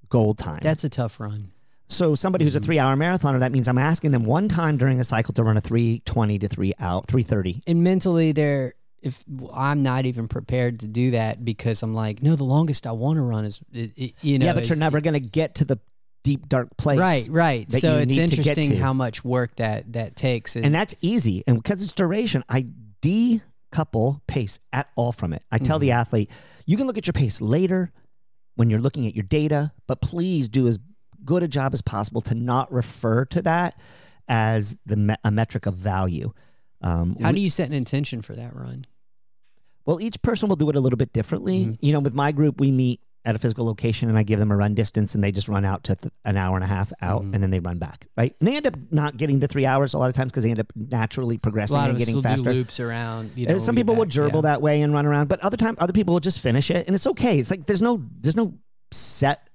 goal time. That's a tough run. so somebody who's a mm-hmm. three hour marathoner, that means I'm asking them one time during a cycle to run a 320 to 3 out 330. And mentally they're if I'm not even prepared to do that because I'm like, no, the longest I want to run is you know yeah, but you're never going to get to the deep dark place. Right, right. So it's need to interesting to. how much work that that takes. And that's easy. And because it's duration, I decouple pace at all from it. I tell the athlete, you can look at your pace later when you're looking at your data, but please do as good a job as possible to not refer to that as the me- a metric of value. Um, how do you set an intention for that run? well, each person will do it a little bit differently. Mhm. You know, with my group, we meet at a physical location and I give them a run distance and they just run out to th- an hour and a half out Mhm. and then they run back, right? And they end up not getting to three hours a lot of times because they end up naturally progressing and getting faster. loops around. You know, some we'll people will gerbil yeah. that way and run around, but other time other people will just finish it, and it's okay. It's like there's no there's no set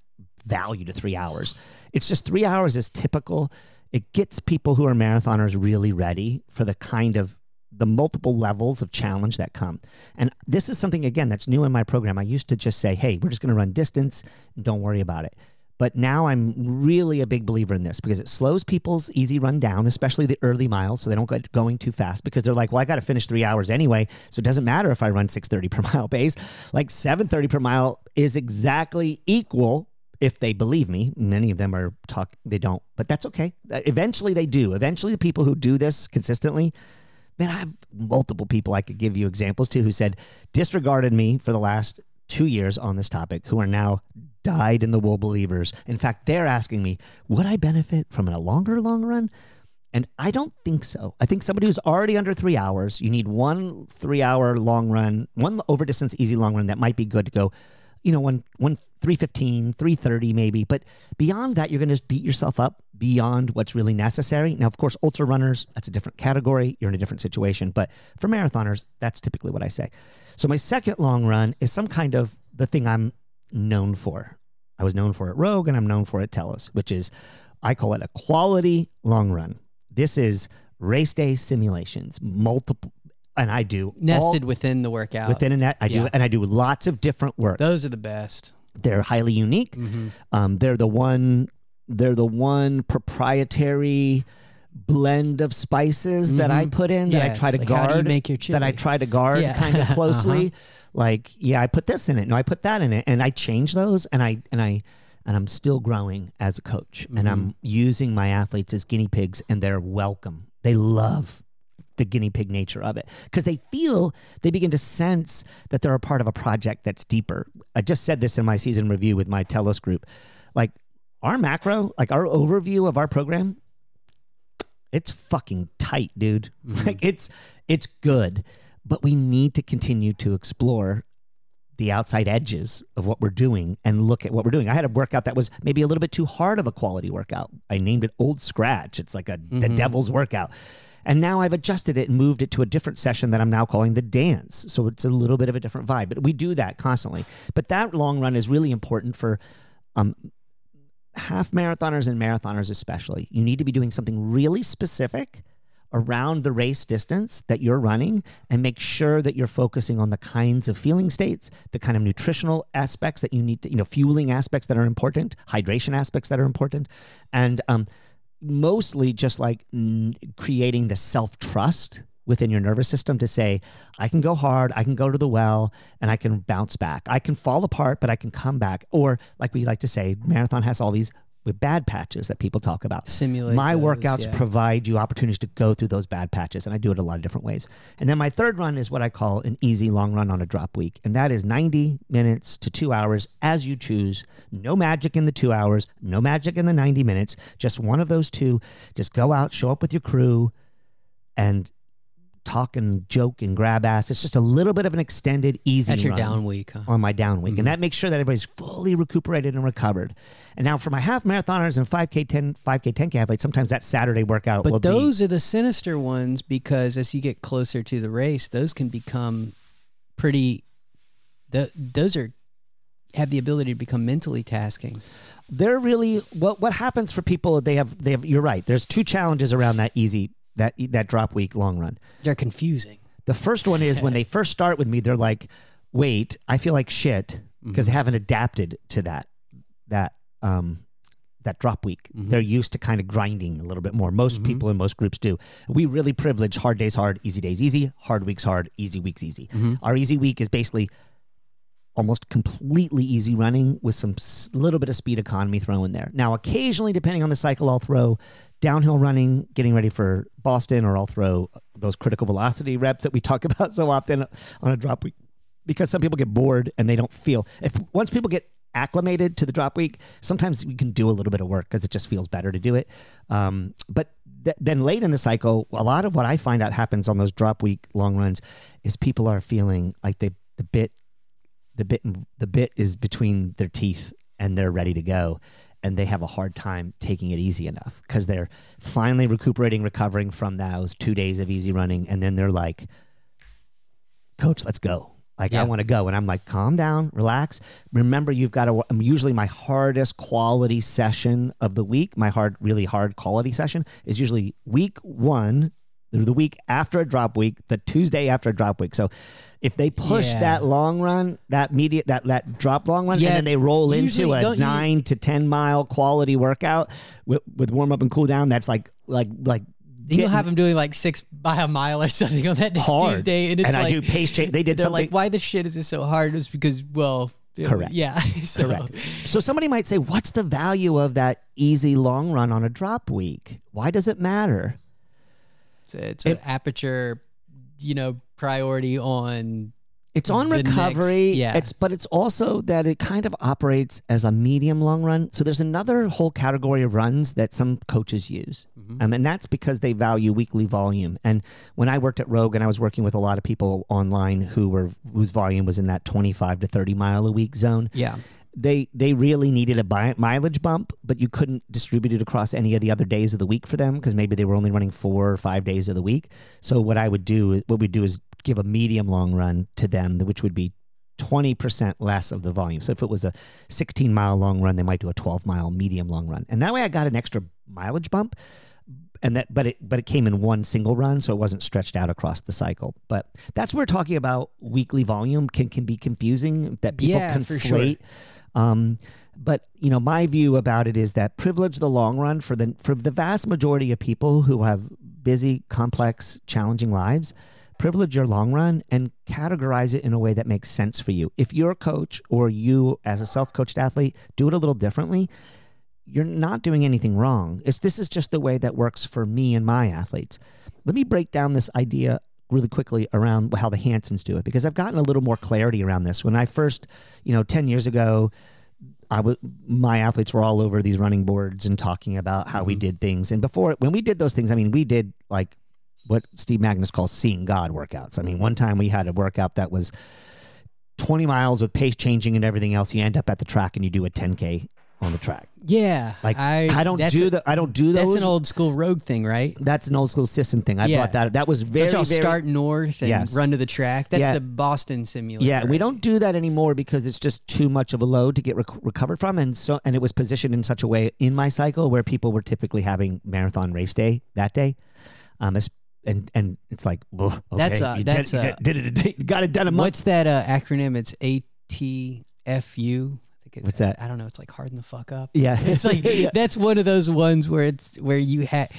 value to three hours. It's just three hours is typical. It gets people who are marathoners really ready for the kind of the multiple levels of challenge that come. And this is something again that's new in my program. I used to just say, "Hey, we're just going to run distance don't worry about it." But now I'm really a big believer in this because it slows people's easy run down, especially the early miles, so they don't get going too fast because they're like, well, I got to finish three hours anyway, so it doesn't matter if I run 6:30 per [laughs] mile pace. Like 7:30 per mile is exactly equal if they believe me. Many of them are talk, they don't, but that's okay. Eventually they do. Eventually, the people who do this consistently man, I have multiple people I could give you examples to who said disregarded me for the last two years on this topic who are now died in the wool believers. In fact, they're asking me, would I benefit from a longer long run? And I don't think so. I think somebody who's already under three hours, you need one three hour long run, one over distance easy long run that might be good to go, you know, one one 315, 330 maybe. But beyond that, you're going to beat yourself up beyond what's really necessary. Now, of course, ultra runners, that's a different category. You're in a different situation. But for marathoners, that's typically what I say. So my second long run is some kind of the thing I'm known for. I was known for at Rogue and I'm known for at Telos, which is, I call it a quality long run. This is race day simulations, multiple, and I do all- Nested within the workout. within a net. I do, and I do lots of different work. Those are the best. They're highly unique. Mhm. Um, they're the one. They're the one proprietary blend of spices that I Mhm. put in that I try to like, how do you guard. make your that I try to guard Yeah. kind of [laughs] Uh-huh. closely. Like, yeah, I put this in it. No, I put that in it, and I change those, and I and I and I'm still growing as a coach, and I'm Mm-hmm. using my athletes as guinea pigs, and they're welcome. They love the guinea pig nature of it because they feel they begin to sense that they're a part of a project that's deeper. I just said this in my season review with my Telos group. Like our macro, like our overview of our program, it's fucking tight, dude. Like it's it's good, but we need to continue to explore the outside edges of what we're doing and look at what we're doing. I had a workout that was maybe a little bit too hard of a quality workout. I named it Old Scratch. It's like a the devil's workout. And now I've adjusted it and moved it to a different session that I'm now calling the dance. So it's a little bit of a different vibe. But we do that constantly. But that long run is really important for um, half marathoners and marathoners especially. You need to be doing something really specific around the race distance that you're running and make sure that you're focusing on the kinds of feeling states, the kind of nutritional aspects that you need to, you know, fueling aspects that are important, hydration aspects that are important, and um, mostly just like n- creating the self trust within your nervous system to say, I can go hard, I can go to the well, and I can bounce back. I can fall apart, but I can come back. Or, like we like to say, marathon has all these bad patches that people talk about. Simulate My those, workouts yeah. provide you opportunities to go through those bad patches, and I do it a lot of different ways. And then my third run is what I call an easy long run on a drop week, and that is 90 minutes to two hours as you choose. No magic in the two hours, no magic in the 90 minutes, just one of those two. Just go out, show up with your crew, and talk and joke and grab ass. It's just a little bit of an extended, easy That's your run down week, huh? on my down week. Mm-hmm. And that makes sure that everybody's fully recuperated and recovered. And now for my half marathoners and 5K, 10, 5K, 10K athletes, sometimes that Saturday workout will But be. those are the sinister ones because as you get closer to the race, those can become pretty. The, those are have the ability to become mentally tasking. they're really what what happens for people they have they have you're right there's two challenges around that easy that that drop week long run. They're confusing. the first one is when they [laughs] first start with me they're like wait i feel like shit because mm-hmm. they haven't adapted to that that um that drop week. Mm-hmm. They're used to kind of grinding a little bit more. Most mm-hmm. people in most groups do. We really privilege hard days hard easy days easy hard weeks hard easy weeks easy. Our easy week is basically almost completely easy running with some little bit of speed economy thrown in there. Now, occasionally, depending on the cycle, I'll throw downhill running, getting ready for Boston, or I'll throw those critical velocity reps that we talk [laughs] about so often on a drop week because some people get bored and they don't feel. If once people get acclimated to the drop week, sometimes we can do a little bit of work because it just feels better to do it. Um, but th- then late in the cycle, a lot of what I find out happens on those drop week long runs is people are feeling like they the bit the bit the bit is between their teeth and they're ready to go and they have a hard time taking it easy enough because they're finally recuperating recovering from those two days of easy running and then they're like coach let's go Like I want to go, and I'm like, calm down, relax. Remember, you've got to. I'm usually my hardest quality session of the week. My hard, really hard quality session is usually week one, the week after a drop week, the Tuesday after a drop week. So, if they push Yeah. that long run, that media, that that drop long run, Yeah, and then they roll usually into a don't you- nine to ten mile quality workout with, with warm up and cool down, that's like like like. Then you'll have them doing like six by a mile or something on that hard. Tuesday, and it's and like I do pace change. They did they're something like, "Why the shit is this so hard?" It's because, well, Correct. yeah, [laughs] so Correct. So somebody might say, "What's the value of that easy long run on a drop week? Why does it matter?" It's, it's an aperture, you know, priority on It's on The next- recovery. yeah. It's but it's also that it kind of operates as a medium long run. So there's another whole category of runs that some coaches use, Mm-hmm. um, and that's because they value weekly volume. And when I worked at Rogue, and I was working with a lot of people online who were whose volume was in that 25 to 30 mile a week zone. yeah, they they really needed a bi- mileage bump, but you couldn't distribute it across any of the other days of the week for them because maybe they were only running four or five days of the week. So what I would do, what we do, is give a medium long run to them, which would be twenty percent less of the volume. So if it was a sixteen mile long run, they might do a twelve mile medium long run, and that way I got an extra mileage bump. And that, but it, but it came in one single run, so it wasn't stretched out across the cycle. But that's where talking about weekly volume can can be confusing. That people Yeah, for sure. Um, but you know, my view about it is that privilege the long run for the for the vast majority of people who have busy, complex, challenging lives. Privilege your long run and categorize it in a way that makes sense for you. If you're a coach or you, as a self-coached athlete, do it a little differently, you're not doing anything wrong. It's this is just the way that works for me and my athletes. Let me break down this idea really quickly around how the Hansons do it because I've gotten a little more clarity around this. When I first, you know, 10 years ago, I was my athletes were all over these running boards and talking about how we mm-hmm. did things. And before when we did those things, I mean, we did like what Steve Magness calls seeing God workouts. I mean, one time we had a workout that was 20 miles with pace changing and everything else. You end up at the track and you do a 10k on the track. yeah. Like I, I don't do the I don't do those. That's an old school rogue thing, right? That's an old school system thing. I Yeah. brought that. That was very Don't y'all very start north and Yes. run to the track? That's Yeah. the Boston simulator. Yeah, we don't do that anymore because it's just too much of a load to get rec- recovered from, and so and it was positioned in such a way in my cycle where people were typically having marathon race day that day, um, and and it's like, okay, That's a- that's did, a- [laughs] did it, you got it done a month. What's that uh, acronym? It's ATFU. Think it's, What's that? I don't know. It's like harden the fuck up. Yeah, [laughs] It's like [laughs] Yeah. that's one of those ones where it's where you had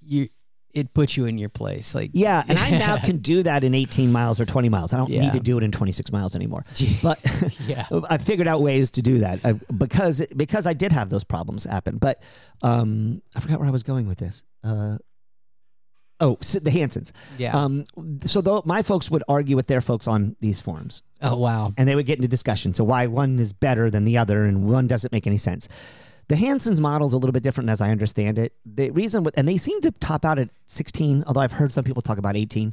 you it puts you in your place. Like Yeah, and I now [laughs] can do that in 18 miles or 20 miles. I don't Yeah. need to do it in 26 miles anymore. Jeez. But yeah. I figured out ways to do that I, because because I did have those problems happen. But um, I forgot where I was going with this. Uh, oh, the Hansons. Yeah. Um, so though my folks would argue with their folks on these forums, oh wow. and they would get into discussion. So why one is better than the other, and one doesn't make any sense. The Hanson's model is a little bit different as I understand it. The reason, with, and they seem to top out at 16, although I've heard some people talk about 18.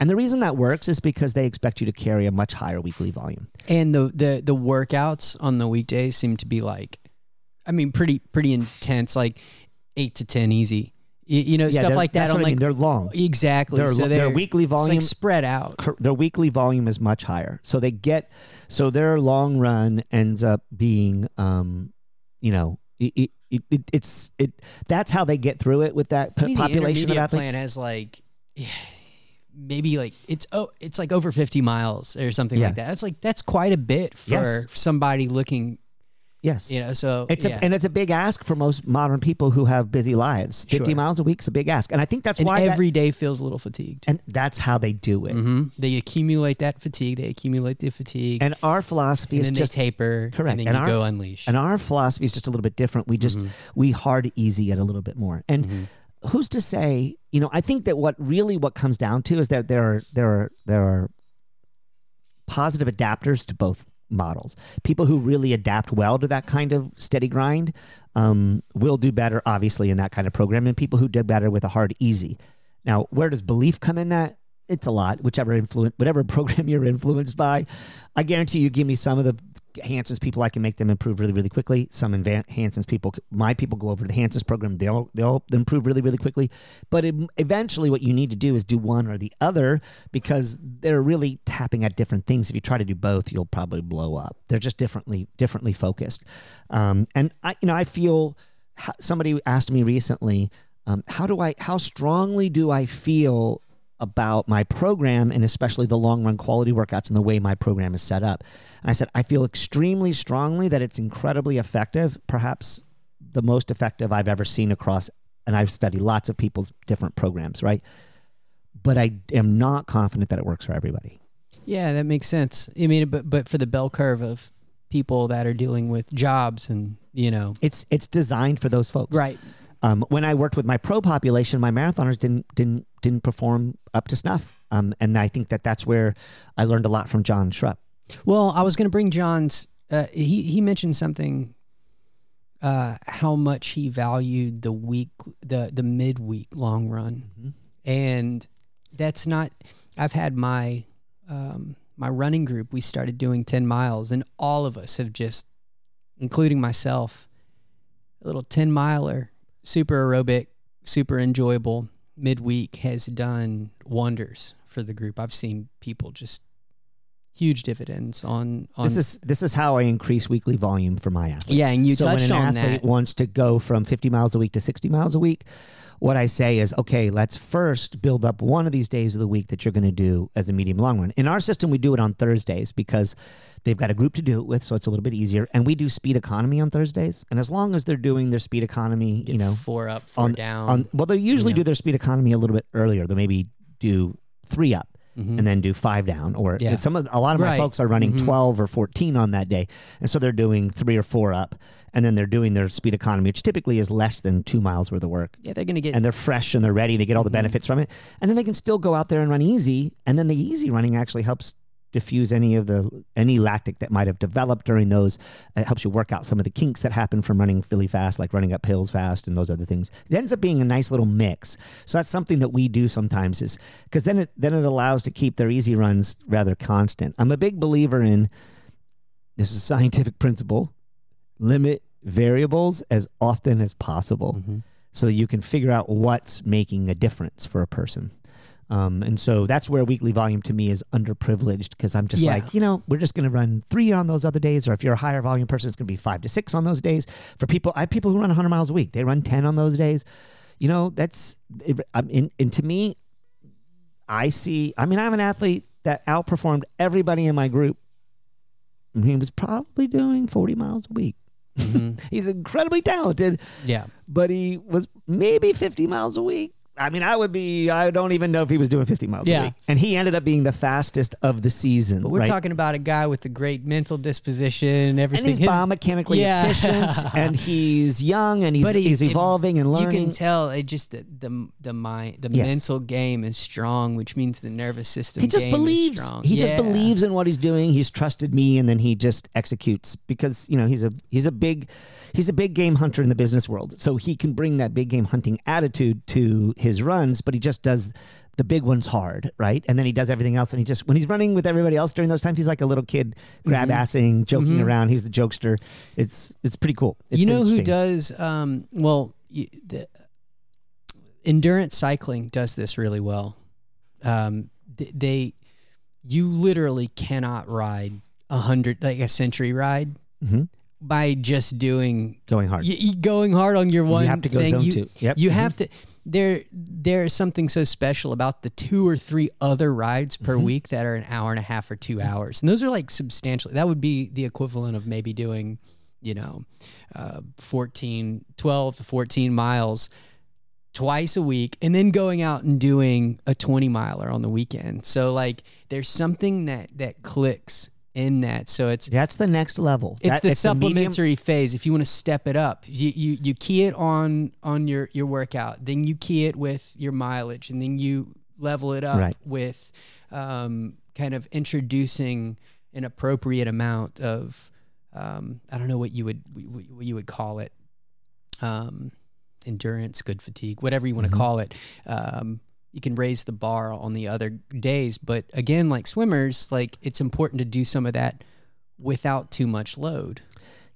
And the reason that works is because they expect you to carry a much higher weekly volume. And the the the workouts on the weekdays seem to be like, I mean, pretty pretty intense. Like eight to ten easy. You, you know, Yeah, stuff like that. that's on what I mean. They're long. exactly. Their, so they're weekly it's volume like spread out. their weekly volume is much higher. So they get so their long run ends up being um you know it, it, it, it it's it that's how they get through it with that p- the population of athletes. plan has like [sighs] maybe like it's oh it's like over 50 miles or something Yeah. like that. It's like that's quite a bit for Yes. somebody looking, yes. you know. So It's yeah. a, and it's a big ask for most modern people who have busy lives. Fifty Sure. miles a week is a big ask, and I think that's and why that- every day feels a little fatigued. and that's how they do it. hmm They accumulate that fatigue. They accumulate the fatigue, and, And our philosophy is then just they taper. correct. And then And you our- go unleash. And our philosophy is just a little bit different. We just we hard easy it a little bit more. And who's to say? You know, I think that what really what comes down to is that there are there are there are positive adapters to both models. People who really adapt well to that kind of steady grind um, will do better, obviously, in that kind of program. And people who do better with a hard easy. Now, where does belief come in that? It's a lot, whichever influence, whatever [laughs] program you're influenced by. I guarantee you, give me some of the Hanson's people, I can make them improve really, really quickly. Some inva- Hanson's people, my people go over to the Hanson's program. They'll they'll improve really, really quickly. But it, eventually, what you need to do is do one or the other because they're really tapping at different things. If you try to do both, you'll probably blow up. They're just differently differently focused. Um, and I, you know, I feel somebody asked me recently, um, how do I, how strongly do I feel about my program and especially the long run quality workouts and the way my program is set up. And I said, I feel extremely strongly that it's incredibly effective, perhaps the most effective I've ever seen across, and I've studied lots of people's different programs, right? But I am not confident that it works for everybody. Yeah, that makes sense. I mean, but but for the bell curve of people that are dealing with jobs and you know, It's it's designed for those folks. right? Um, when I worked with my pro population, my marathoners didn't didn't didn't perform up to snuff. Um, and I think that that's where I learned a lot from John Schrup. Well, I was going to bring John's. Uh, he he mentioned something. Uh, how much he valued the week, the the midweek long run, and that's not. I've had my um, my running group. We started doing ten miles, and all of us have just, including myself, a little ten miler, super aerobic, super enjoyable midweek has done wonders for the group. I've seen people just huge dividends on on This is this is how I increase weekly volume for my athletes. Yeah, and you so touched when an on athlete that. wants to go from 50 miles a week to 60 miles a week, what I say is, okay, let's first build up one of these days of the week that you're going to do as a medium long run. In our system, we do it on Thursdays because they've got a group to do it with, so it's a little bit easier. And we do speed economy on Thursdays, and as long as they're doing their speed economy, you know, four up, four on down. on well, they usually know. do their speed economy a little bit earlier. They'll maybe do three up and then do five down, or Mm-hmm. Yeah. some of a lot of my Right. folks are running Mhm. twelve or fourteen on that day, and so they're doing three or four up, and then they're doing their speed economy, which typically is less than two miles worth of work. yeah, they're gonna get. And they're fresh and they're ready. They get all Mm-hmm. the benefits from it, and then they can still go out there and run easy. And then the easy running actually helps diffuse any of the any lactic that might have developed during those. It helps you work out some of the kinks that happen from running really fast, like running up hills fast and those other things. It ends up being a nice little mix. So that's something that we do sometimes is because then it then it allows to keep their easy runs rather constant. I'm a big believer in this is a scientific principle. Limit variables as often as possible Mhm. so you can figure out what's making a difference for a person. Um, and so that's where weekly volume to me is underprivileged because I'm just Yeah. like, you know, we're just going to run three on those other days. Or if you're a higher volume person, it's going to be five to six on those days. For people, I have people who run 100 miles a week, they run 10 on those days. You know, that's, it, I'm in, and to me, I see, I mean, I'm an athlete that outperformed everybody in my group. And he was probably doing 40 miles a week. Mhm. [laughs] He's incredibly talented yeah, but he was maybe 50 miles a week. I mean, I would be, I don't even know if he was doing 50 miles Yeah. a week. And he ended up being the fastest of the season. but we're right? talking about a guy with a great mental disposition and everything. and he's His- biomechanically Yeah. efficient [laughs] and he's young and he's, he- he's it- evolving and learning. you can tell it just the the the mind, the Yes. mental game is strong, which means the nervous system. he just believes strong. he just believes in what he's doing he's trusted me and then he just executes because you know he's a he's a big he's a big game hunter in the business world so he can bring that big game hunting attitude to his runs but he just does the big ones hard right and then he does everything else and he just when he's running with everybody else during those times he's like a little kid grab assing joking around he's the jokester it's it's pretty cool it's you know who does um well the endurance cycling does this really well um th- they you literally cannot ride a hundred like a century ride Mhm. by just doing going hard y- going hard on your one You have to go thing. zone you, two. Yep. you Mhm. have to there there's something so special about the two or three other rides per Mm-hmm. week that are an hour and a half or two hours. And those are like substantially that would be the equivalent of maybe doing you know uh, 14 12 to 14 miles twice a week and then going out and doing a 20 miler on the weekend. So like there's something that that clicks in that so it's that's the next level it's That- the medium- supplementary phase. If you want to step it up, you, you you key it on on your your workout, then you key it with your mileage, and then you level it up Right. with um, kind of introducing an appropriate amount of um, I don't know what you would what what you would call it. Um, endurance, good fatigue, whatever you want to Mm-hmm. call it. Um, you can raise the bar on the other days, but again, like swimmers, like it's important to do some of that without too much load.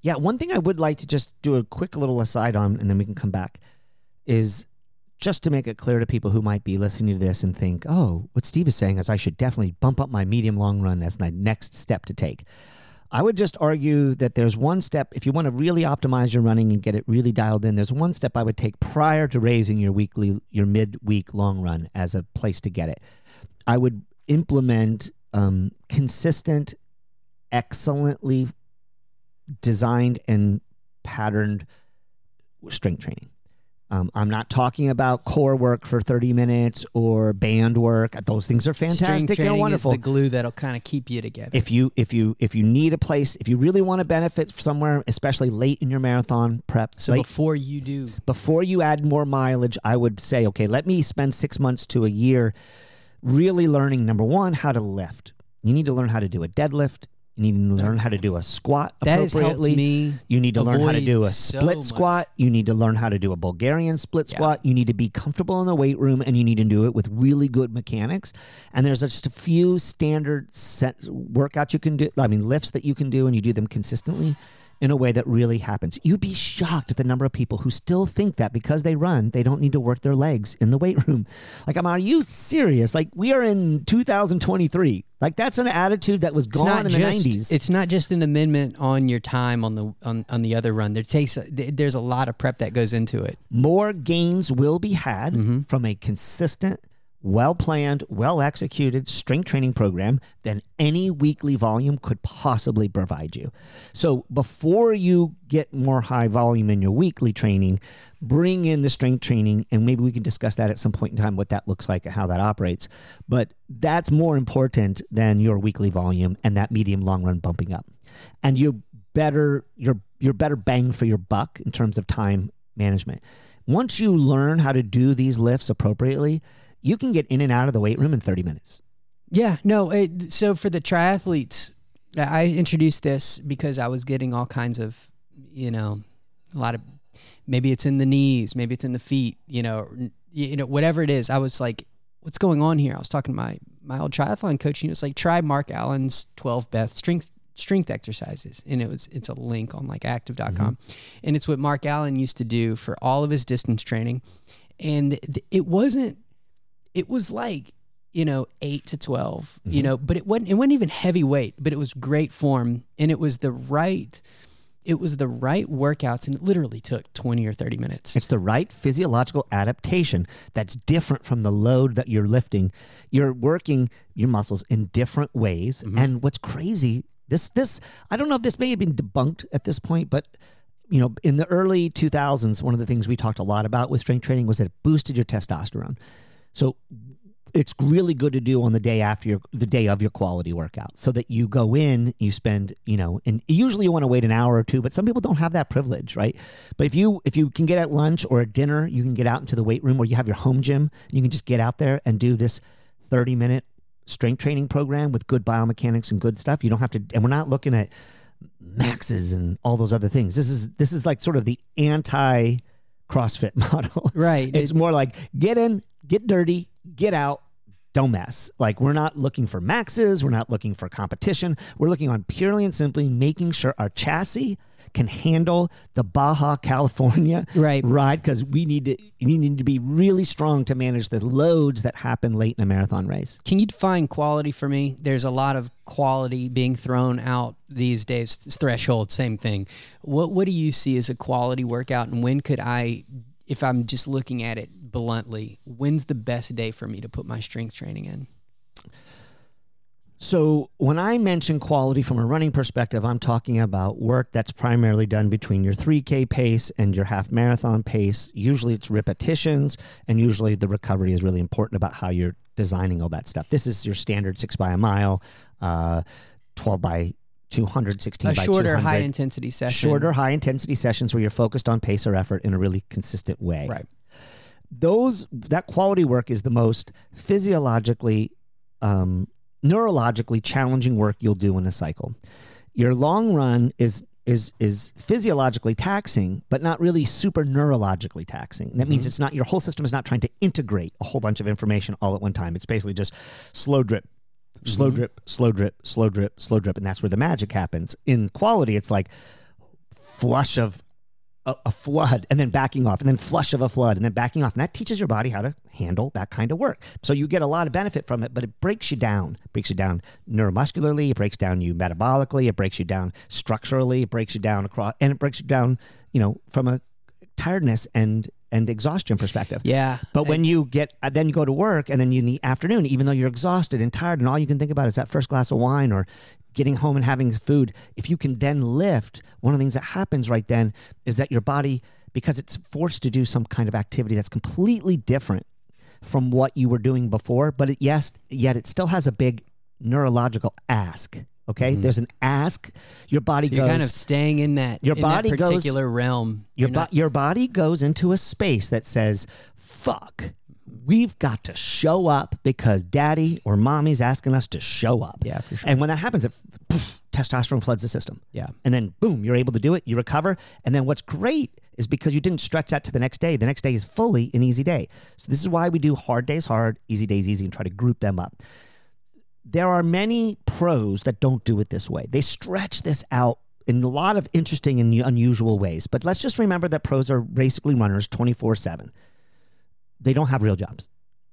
Yeah, one thing I would like to just do a quick little aside on, and then we can come back, is just to make it clear to people who might be listening to this and think, oh, what Steve is saying is I should definitely bump up my medium long run as my next step to take. I would just argue that there's one step, if you want to really optimize your running and get it really dialed in, there's one step I would take prior to raising your weekly, your mid-week long run as a place to get it. I would implement um, consistent, excellently designed and patterned strength training. Um, I'm not talking about core work for 30 minutes or band work. Those things are fantastic and wonderful the glue that'll kind of keep you together. if you if you if you need a place if you really want to benefit somewhere especially late in your marathon prep so late, before you do, before you add more mileage i would say okay let me spend six months to a year really learning number one how to lift you need to learn how to do a deadlift you need to learn how to do a squat that has helped appropriately me. you need to learn how to do a avoid so split much. squat. You need to learn how to do a Bulgarian split squat. You need to be comfortable in the weight room and you need to do it with really good mechanics. And there's just a few standard set workouts you can do, I mean, lifts that you can do and you do them consistently in a way that really happens. You'd be shocked at the number of people who still think that because they run, they don't need to work their legs in the weight [laughs] room. Like, I'm, are you serious? Like, we are in 2023. Like, that's an attitude that was gone in the 90s. it's not just an amendment on your time on the on, on the other run. There takes a, there's a lot of prep that goes into it. more gains will be had Mm-hmm. from a consistent, well planned, well executed strength training program than any weekly volume could possibly provide you. So, before you get more high volume in your weekly training, bring in the strength training, and maybe we can discuss that at some point in time what that looks like and how that operates. But that's more important than your weekly volume and that medium long run bumping up. And you're better, you're you're better bang for your buck in terms of time management. Once you learn how to do these lifts appropriately, you can get in and out of the weight room in 30 minutes. Yeah, no. It, so for the triathletes, I introduced this because I was getting all kinds of, you know, a lot of maybe it's in the knees, maybe it's in the feet, you know, you know, whatever it is. I was like, what's going on here? I was talking to my my old triathlon coach, and he was like, try Mark Allen's 12 Beth strength strength exercises and it was it's a link on like active.com mm-hmm. and it's what Mark Allen used to do for all of his distance training and th- it wasn't it was like you know 8 to 12 you mm-hmm. know but it wasn't it wasn't even heavyweight but it was great form and it was the right it was the right workouts and it literally took 20 or 30 minutes It's the right physiological adaptation that's different from the load that you're lifting. You're working your muscles in different ways. Mm-hmm. And what's crazy, this this I don't know if this may have been debunked at this point, but you know, in the early 2000s, one of the things we talked a lot about with strength training was that it boosted your testosterone. So it's really good to do on the day after your the day of your quality workout so that you go in you spend you know and usually you want to wait an hour or two but some people don't have that privilege right? But if you if you can get at lunch or at dinner you can get out into the weight room or you have your home gym you can just get out there and do this 30 minute strength training program with good biomechanics and good stuff. You don't have to and we're not looking at maxes and all those other things. This is this is like sort of the anti CrossFit [laughs] model. Right. It's more like get in, get dirty, get out, don't mess. Like we're not looking for maxes, we're not looking for competition. We're looking on purely and simply making sure our chassis can handle the Baja California [laughs] Right. ride because we need to we need to be really strong to manage the loads that happen late in a marathon race. Can you define quality for me? There's a lot of quality being thrown out these days. Threshold, same thing. What What do you see as a quality workout, and when could I, if I'm just looking at it bluntly, when's the best day for me to put my strength training in? So, when I mention quality from a running perspective, I'm talking about work that's primarily done between your 3K pace and your half marathon pace. Usually it's repetitions, and usually the recovery is really important about how you're designing all that stuff. This is your standard six by a mile, uh, 12 by 200, 16 A by shorter, 200. high intensity session. Shorter, high intensity sessions where you're focused on pace or effort in a really consistent way Right. those that quality work is the most physiologically um, neurologically challenging work you'll do in a cycle. Your long run is is is physiologically taxing but not really super neurologically taxing. That means mm-hmm. it's not your whole system is not trying to integrate a whole bunch of information all at one time. It's basically just slow drip slow mm-hmm. drip, slow drip, slow drip, slow drip, and that's where the magic happens. In quality, it's like flush of a, a flood and then backing off and then flush of a flood and then backing off. And that teaches your body how to handle that kind of work. So you get a lot of benefit from it but it breaks you down it breaks you down neuromuscularly it breaks down you metabolically it breaks you down structurally it breaks you down across and it breaks you down you know from a tiredness and and exhaustion perspective Yeah. but when you get, uh, then you go to work, and then you in the afternoon, even though you're exhausted and tired, and all you can think about is that first glass of wine or getting home and having food. If you can then lift, one of the things that happens right then is that your body, because it's forced to do some kind of activity that's completely different from what you were doing before, but it, yes, yet it still has a big neurological ask. Okay, there's an ask. Your body Mm-hmm. You're goes. kind of staying in that Your in body that goes- particular realm. Your, bo- not- your body goes into a space that says, fuck, we've got to show up because daddy or mommy's asking us to show up. Yeah, for sure. And when that happens, it, poof, testosterone floods the system. Yeah. And then boom, you're able to do it, you recover. And then what's great is because you didn't stretch that to the next day, the next day is fully an easy day. So this is why we do hard days hard, easy days easy, and try to group them up there are many pros that don't do it this way. They stretch this out in a lot of interesting and unusual ways. But let's just remember that pros are basically runners 24 7. They don't have real jobs.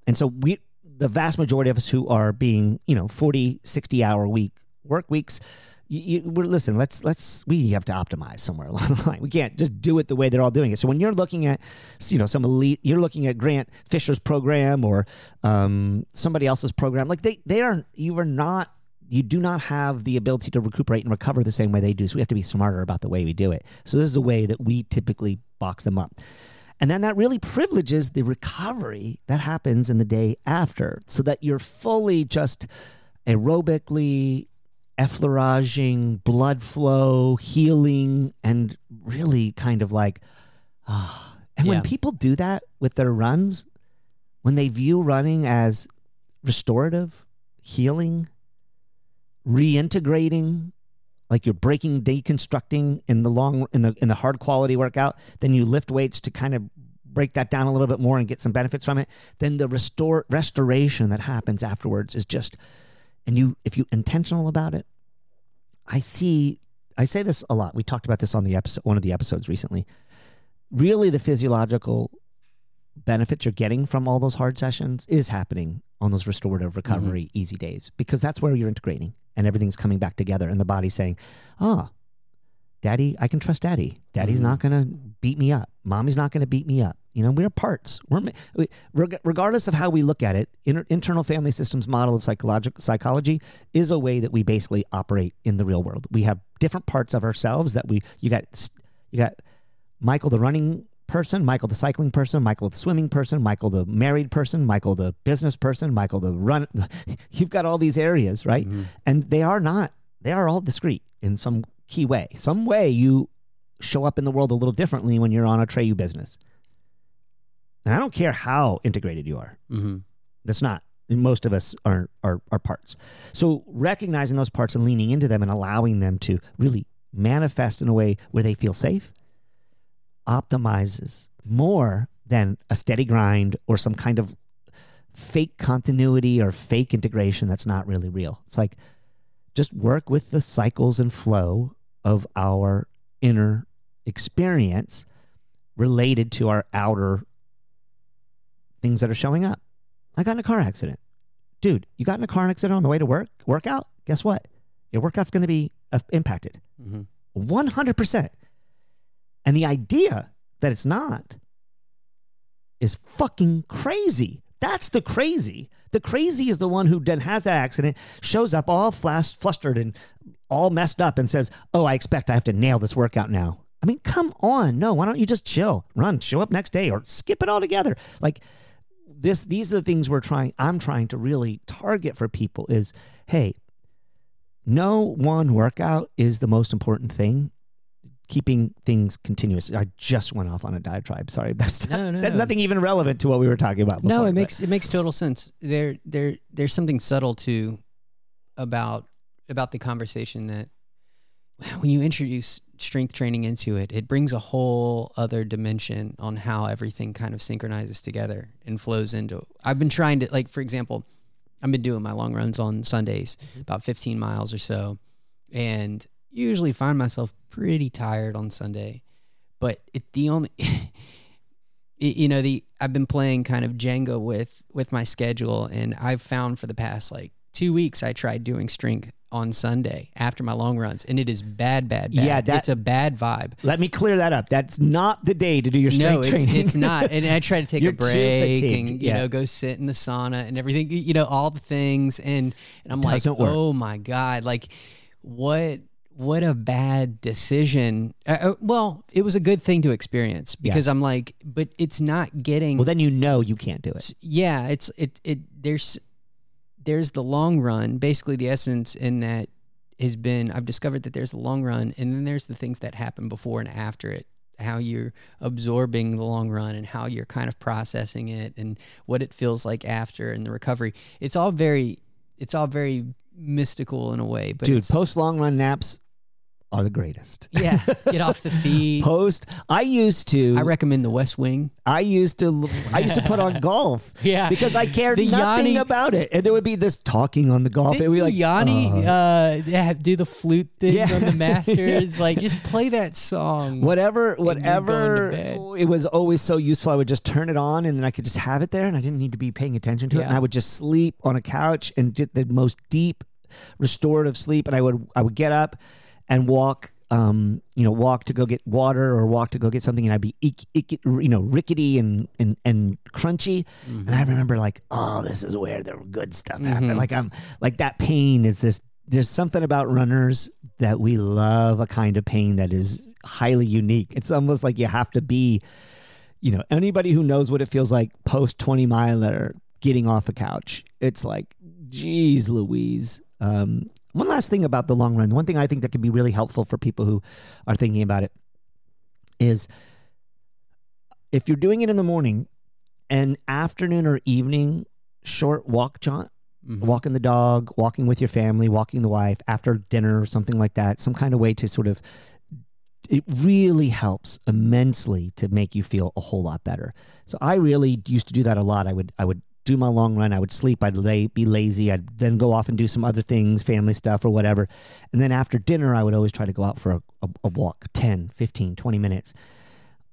And so we, the vast majority of us who are being, you know, 40, 60 hour week work weeks, you, you, listen, let's, let's, we have to optimize somewhere [laughs] along the line. We can't just do it the way they're all doing it. So when you're looking at, you know, some elite, you're looking at Grant Fisher's program or um, somebody else's program, like they, they are, you are not, you do not have the ability to recuperate and recover the same way they do. So we have to be smarter about the way we do it. So this is the way that we typically box them up. And then that really privileges the recovery that happens in the day after so that you're fully just aerobically effleuraging, blood flow, healing, and really kind of like, ah. [sighs] And when people do that with their runs, when they view running as restorative, healing, reintegrating, like you're breaking, deconstructing in the long in the in the hard quality workout, then you lift weights to kind of break that down a little bit more and get some benefits from it. Then the restore restoration that happens afterwards is just, and you if you intentional about it, I see. I say this a lot. We talked about this on the episode, one of the episodes recently. Really, the physiological benefits you're getting from all those hard sessions is happening on those restorative recovery easy days because that's where you're integrating and everything's coming back together and the body's saying, "Ah, daddy, I can trust daddy. Daddy's Mhm. not going to beat me up. Mommy's not going to beat me up. You know, we're parts. We're we, regardless of how we look at it. Inter- internal family systems model of psychological psychology is a way that we basically operate in the real world. We have different parts of ourselves that we you got you got Michael the running person, Michael the cycling person, Michael the swimming person, Michael the married person, Michael the business person, Michael the run. [laughs] You've got all these areas, right? Mm-hmm. And they are not. They are all discrete in some key way. Some way you show up in the world a little differently when you're on a Treyu business. And I don't care how integrated you are. Mm-hmm. That's not. Most of us are, are are parts. So recognizing those parts and leaning into them and allowing them to really manifest in a way where they feel safe optimizes more than a steady grind or some kind of fake continuity or fake integration that's not really real. It's like just work with the cycles and flow of our inner experience related to our outer things that are showing up. I got in a car accident. Dude, you got in a car accident on the way to work, workout? Guess what? Your workout's going to be uh, impacted. Mm-hmm. 100%. And the idea that it's not is fucking crazy. That's the crazy. The crazy is the one who then has that accident, shows up all flas- flustered and all messed up and says, Oh, I expect I have to nail this workout now. I mean, come on. No, why don't you just chill, run, show up next day or skip it altogether? Like, this, these are the things we're trying, I'm trying to really target for people is, hey, no one workout is the most important thing. Keeping things continuous. I just went off on a diatribe. Sorry, [laughs] that's, No, no, that's no. nothing even relevant to what we were talking about. No, it but- makes it makes total sense. There there there's something subtle too about about the conversation that when you introduce strength training into it, it brings a whole other dimension on how everything kind of synchronizes together and flows into. I've been trying to like for example, I've been doing my long runs on Sundays, mm-hmm. about 15 miles or so, and usually find myself pretty tired on Sunday. But it the only [laughs] it- you know the I've been playing kind of Jenga with with my schedule, and I've found for the past like two weeks I tried doing strength on Sunday after my long runs, and it is bad, bad, bad. Yeah, it's a bad vibe. Let me clear that up. That's not the day to do your strength No, it's, training. it's not. And I try to [laughs] take a break and you yeah. know go sit in the sauna and everything. You know all the things, and and I'm like, Doesn't work. oh my god, like what what a bad decision. Uh, uh, well, it was a good thing to experience because I'm like, but it's not getting. well, then you know you can't do it. yeah, it's it it there's there's the long run. Basically, the essence in that has been I've discovered that there's the long run, and then there's the things that happen before and after it. How you're absorbing the long run and how you're kind of processing it and what it feels like after and the recovery. It's all very, it's all very mystical in a way. But Dude, post long run naps are the greatest. yeah, [laughs] get off the feet. Post. I used to. I recommend the West Wing. I used to. I used to put on [laughs] golf. Yeah. Because I cared The nothing Yanni- about it, and there would be this talking on the golf. It would be like Yanni uh, uh, yeah, do the flute thing Yeah. on the [laughs] Masters? Like, just play that song. whatever, you're going to whatever. It was always so useful. I would just turn it on, and then I could just have it there, and I didn't need to be paying attention to it. And I would just sleep on a couch and get the most deep, restorative sleep. And I would, I would get up and walk. Um, you know, walk to go get water or walk to go get something, and I'd be, ick, ick, you know, rickety and and and crunchy. And I remember like, oh, this is where the good stuff happened. Like I'm like that pain is this. There's something about runners that we love a kind of pain that is highly unique. It's almost like you have to be, you know, anybody who knows what it feels like post 20 miler getting off a couch. It's like, geez, Louise. Um, one last thing about the long run. One thing I think that can be really helpful for people who are thinking about it is if you're doing it in the morning, an afternoon or evening short walk jaunt, Mhm. walking the dog, walking with your family, walking the wife after dinner or something like that, some kind of way to sort of it really helps immensely to make you feel a whole lot better. So I really used to do that a lot. I would I would do my long run, I would sleep, I'd lay, be lazy, I'd then go off and do some other things, family stuff or whatever. And then after dinner, I would always try to go out for a, a, a walk, 10, 15, 20 minutes.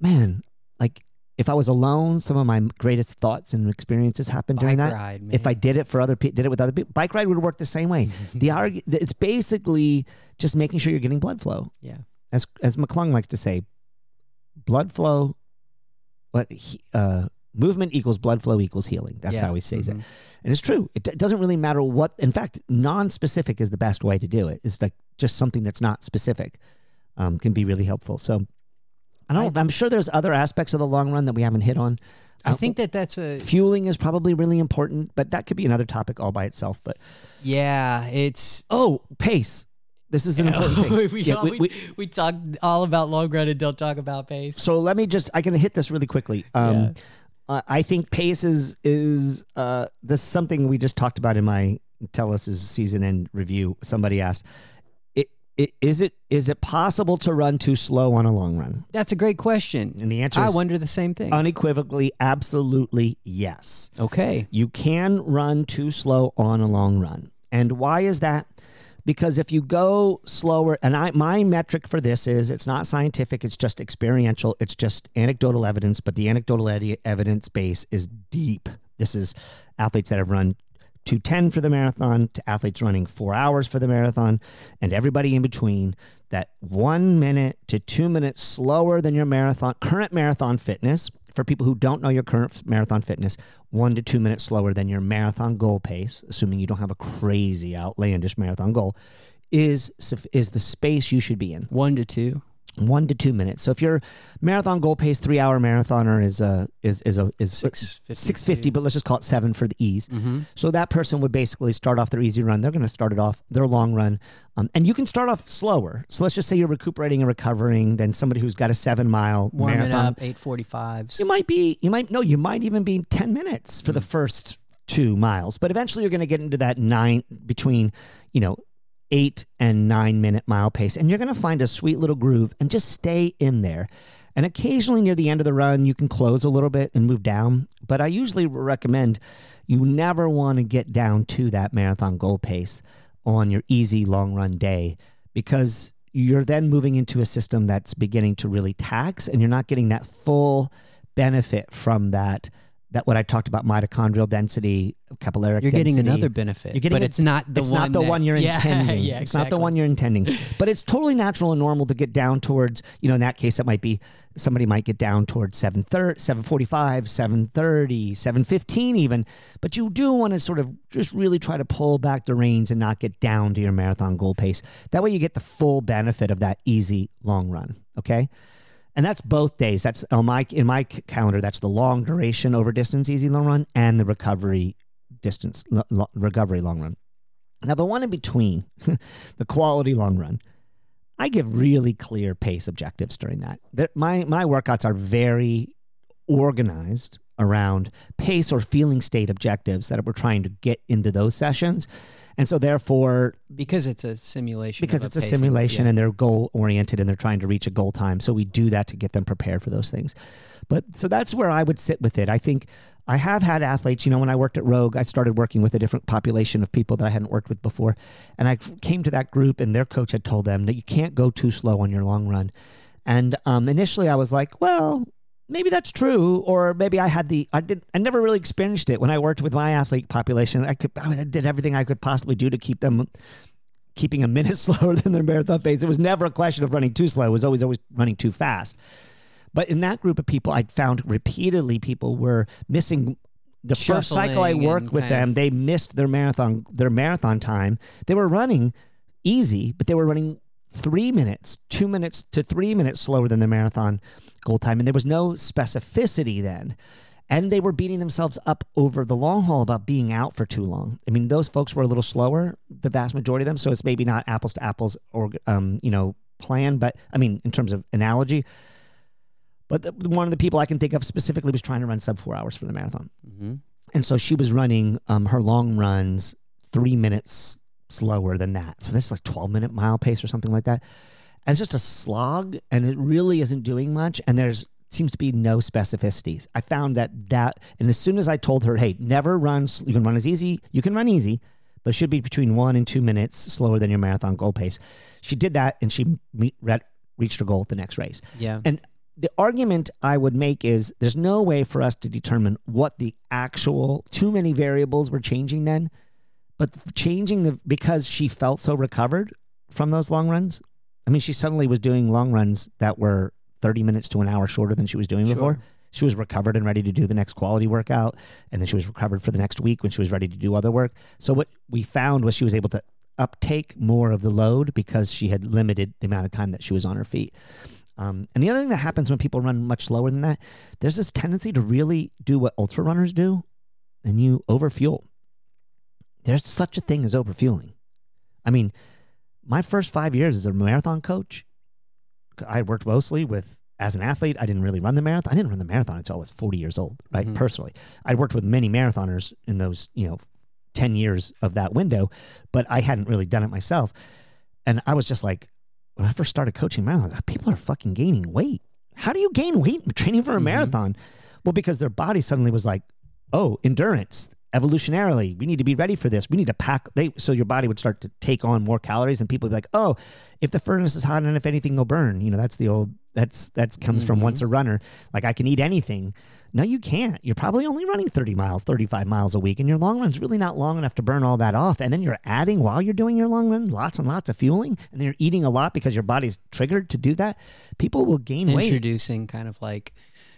Man, like if I was alone, some of my greatest thoughts and experiences happened during Bike that ride, if I did it for other people, did it with other people, bike ride would work the same way. [laughs] the argu- it's basically just making sure you're getting blood flow, yeah, as as McClung likes to say, blood flow. What he, uh, movement equals blood flow equals healing. That's Yeah. how he says it, Mhm. and it's true. It, d- doesn't really matter what. In fact, non-specific is the best way to do it. It's like just something that's not specific um, can be really helpful. So. I don't. I'm sure there's other aspects of the long run that we haven't hit on. I Uh, think that that's a fueling is probably really important, but that could be another topic all by itself. But yeah. It's oh, pace. This is an important thing. [laughs] we, Yeah, we, we- we- we talk all about long run and don't talk about pace. so let me just. I can hit this really quickly. Um, uh, I think pace is is uh, this is something we just talked about in my Telos is season end review. Somebody asked, it, it, is it is it possible to run too slow on a long run? That's a great question. And the answer I wonder the same thing. unequivocally, absolutely yes. okay. You can run too slow on a long run. And why is that? Because if you go slower, and I my metric for this is it's not scientific, it's just experiential, it's just anecdotal evidence, but the anecdotal edi- evidence base is deep. This is athletes that have run 210 for the marathon to athletes running four hours for the marathon and everybody in between that one minute to two minutes slower than your marathon current marathon fitness for people who don't know your current marathon fitness one to two minutes slower than your marathon goal pace assuming you don't have a crazy outlandish marathon goal is is the space you should be in One to two. One to two minutes so if your marathon goal pace three hour marathoner is a is is a is 650. 650 but let's just call it seven for the ease Mm-hmm. so that person would basically start off their easy run. They're going to start it off their long run, um, and you can start off slower. So let's just say you're recuperating and recovering. than somebody who's got a seven mile Warming marathon, up, eight forty fives. you might be, you might no, you might even be ten minutes for the first two miles. But eventually, you're going to get into that nine between, you know, eight and nine minute mile pace. And you're going to find a sweet little groove and just stay in there. And occasionally near the end of the run, you can close a little bit and move down. But I usually recommend you never want to get down to that marathon goal pace on your easy long run day because you're then moving into a system that's beginning to really tax and you're not getting that full benefit from that that what I talked about mitochondrial density, capillary You're getting density. another benefit, You're getting but a- it's not the it's one. not the that- one you're [laughs] yeah, intending. Yeah, It's not the one you're intending. [laughs] But it's totally natural and normal to get down towards, you know, in that case, it might be somebody might get down towards 730, 745, 730, 715 even. But you do want to sort of just really try to pull back the reins and not get down to your marathon goal pace. That way you get the full benefit of that easy long run. Okay. And that's both days. That's on my in my calendar. That's the long duration over distance easy long run and the recovery distance lo- recovery long run. Now the one in between, [laughs] the quality long run, I give really clear pace objectives during that. There- my my workouts are very organized around pace or feeling state objectives that we're trying to get into those sessions. And so therefore because it's a simulation. because of it's a pacing, simulation yeah. and they're goal oriented and they're trying to reach a goal time. So we do that to get them prepared for those things. But so that's where I would sit with it. I think I have had athletes, you know, when I worked at Rogue, I started working with a different population of people that I hadn't worked with before. And I came to that group and their coach had told them that you can't go too slow on your long run. And um, initially I was like, well, maybe that's true or maybe i had the i did i never really experienced it. When i worked with my athlete population i could i did everything i could possibly do to keep them keeping a minute [laughs] slower than their marathon pace. It was never a question of running too slow. It was always always running too fast. But in that group of people i found repeatedly people were missing the first cycle i worked with them. they missed their marathon their marathon time. They were running easy but they were running three minutes two minutes to three minutes slower than the marathon goal time and there was no specificity then and they were beating themselves up over the long haul about being out for too long i mean those folks were a little slower the vast majority of them so it's maybe not apples to apples or um, you know plan but i mean in terms of analogy but the, one of the people i can think of specifically was trying to run sub four hours for the marathon Mhm. and so she was running um, her long runs three minutes slower than that. So that's like 12 minute mile pace or something like that. And it's just a slog and it really isn't doing much. And there's seems to be no specificities. I found that that, and as soon as I told her, hey, never run, you can run as easy, you can run easy, but it should be between one and two minutes slower than your marathon goal pace. She did that and she meet, re- reached her goal at the next race. Yeah. And the argument I would make is there's no way for us to determine what the actual too many variables were changing then, but changing the because she felt so recovered from those long runs. I mean, she suddenly was doing long runs that were 30 minutes to an hour shorter than she was doing Sure. before. She was recovered and ready to do the next quality workout, and then she was recovered for the next week when she was ready to do other work. So what we found was she was able to uptake more of the load because she had limited the amount of time that she was on her feet. Um, and the other thing that happens when people run much slower than that, there's this tendency to really do what ultra runners do, and you overfuel. There's such a thing as overfueling. I mean, my first five years as a marathon coach, I worked mostly with as an athlete. I didn't really run the marathon. I didn't run the marathon until I was 40 years old, right? Mhm. Personally, I worked with many marathoners in those, you know, 10 years of that window, but I hadn't really done it myself. And I was just like, when I first started coaching marathons, like, people are fucking gaining weight. How do you gain weight training for a Mhm. marathon? Well, because their body suddenly was like, oh, endurance, evolutionarily, we need to be ready for this. We need to pack. They so your body would start to take on more calories, and people would be like, oh, if the furnace is hot enough, anything will burn. You know, that's the old. That's that's comes from Mhm. once a runner. Like I can eat anything. No, you can't. You're probably only running 30 miles, 35 miles a week, and your long run's really not long enough to burn all that off. And then you're adding while you're doing your long run lots and lots of fueling, and then you're eating a lot because your body's triggered to do that. People will gain weight. Introducing kind of like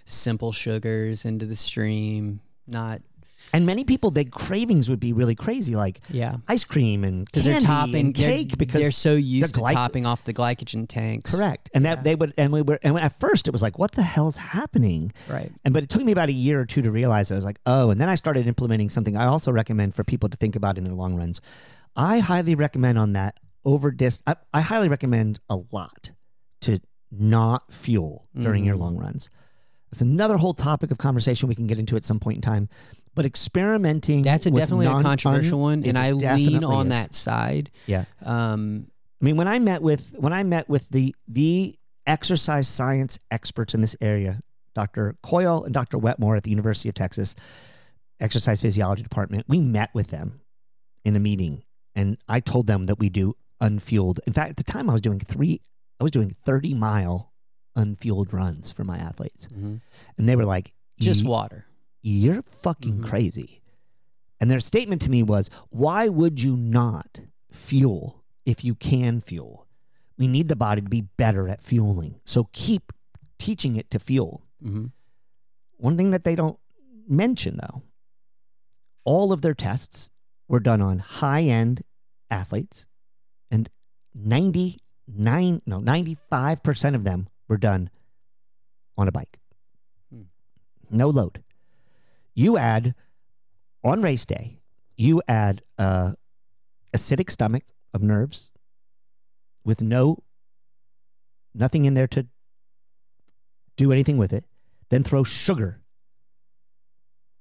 simple sugars into the stream, not And many people, their cravings would be really crazy, like yeah. ice cream and Because candy they're topping and they're- cake because they're so used to glyc- topping off the glycogen tanks. correct. And that they would, and we were, and at first it was like, what the hell's happening? Right. And but it took me about a year or two to realize I was like, oh, and then I started implementing something I also recommend for people to think about in their long runs. I highly recommend on that over dis. I, I highly recommend a lot to not fuel during your Mhm. long runs. It's another whole topic of conversation we can get into at some point in time. But experimenting That's a definitely non- a controversial un- one, and I lean on is. that side. Yeah. Um, I mean, when I met with when I met with the the exercise science experts in this area, Dr. Coyle and Dr. Wetmore at the University of Texas Exercise Physiology Department, we met with them in a meeting, and I told them that we do unfueled. In fact, at the time, I was doing three, I was doing thirty mile unfueled runs for my athletes, and they were like, just water. You're fucking Mhm. crazy. And their statement to me was, why would you not fuel if you can fuel? We need the body to be better at fueling. So keep teaching it to fuel. hmm One thing that they don't mention, though, all of their tests were done on high end athletes, and 99, no, 95% of them were done on a bike. Hmm. No load. You add on race day, you add a acidic stomach of nerves with no nothing in there to do anything with it, then throw sugar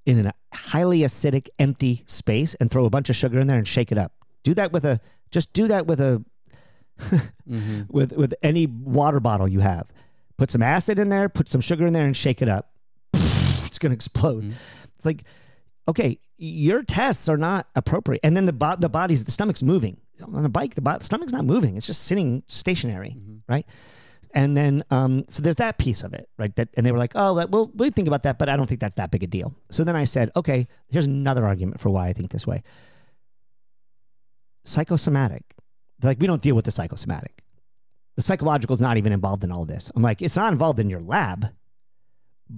in a highly acidic empty space and throw a bunch of sugar in there and shake it up. Do that with a just do that with a [laughs] hmm with with any water bottle you have. Put some acid in there, put some sugar in there and shake it up. It's going [laughs] to explode. Mhm. It's like okay, your tests are not appropriate. And then the bo- the body's the stomach's moving. On a bike, the bo- stomach's not moving. It's just sitting stationary, Mhm. right? And then, um, so there's that piece of it, right? That, and they were like, oh, that, well, we think about that, but I don't think that's that big a deal. So then I said, okay, here's another argument for why I think this way. Psychosomatic. They're like, we don't deal with the psychosomatic. The psychological is not even involved in all this. I'm like, it's not involved in your lab,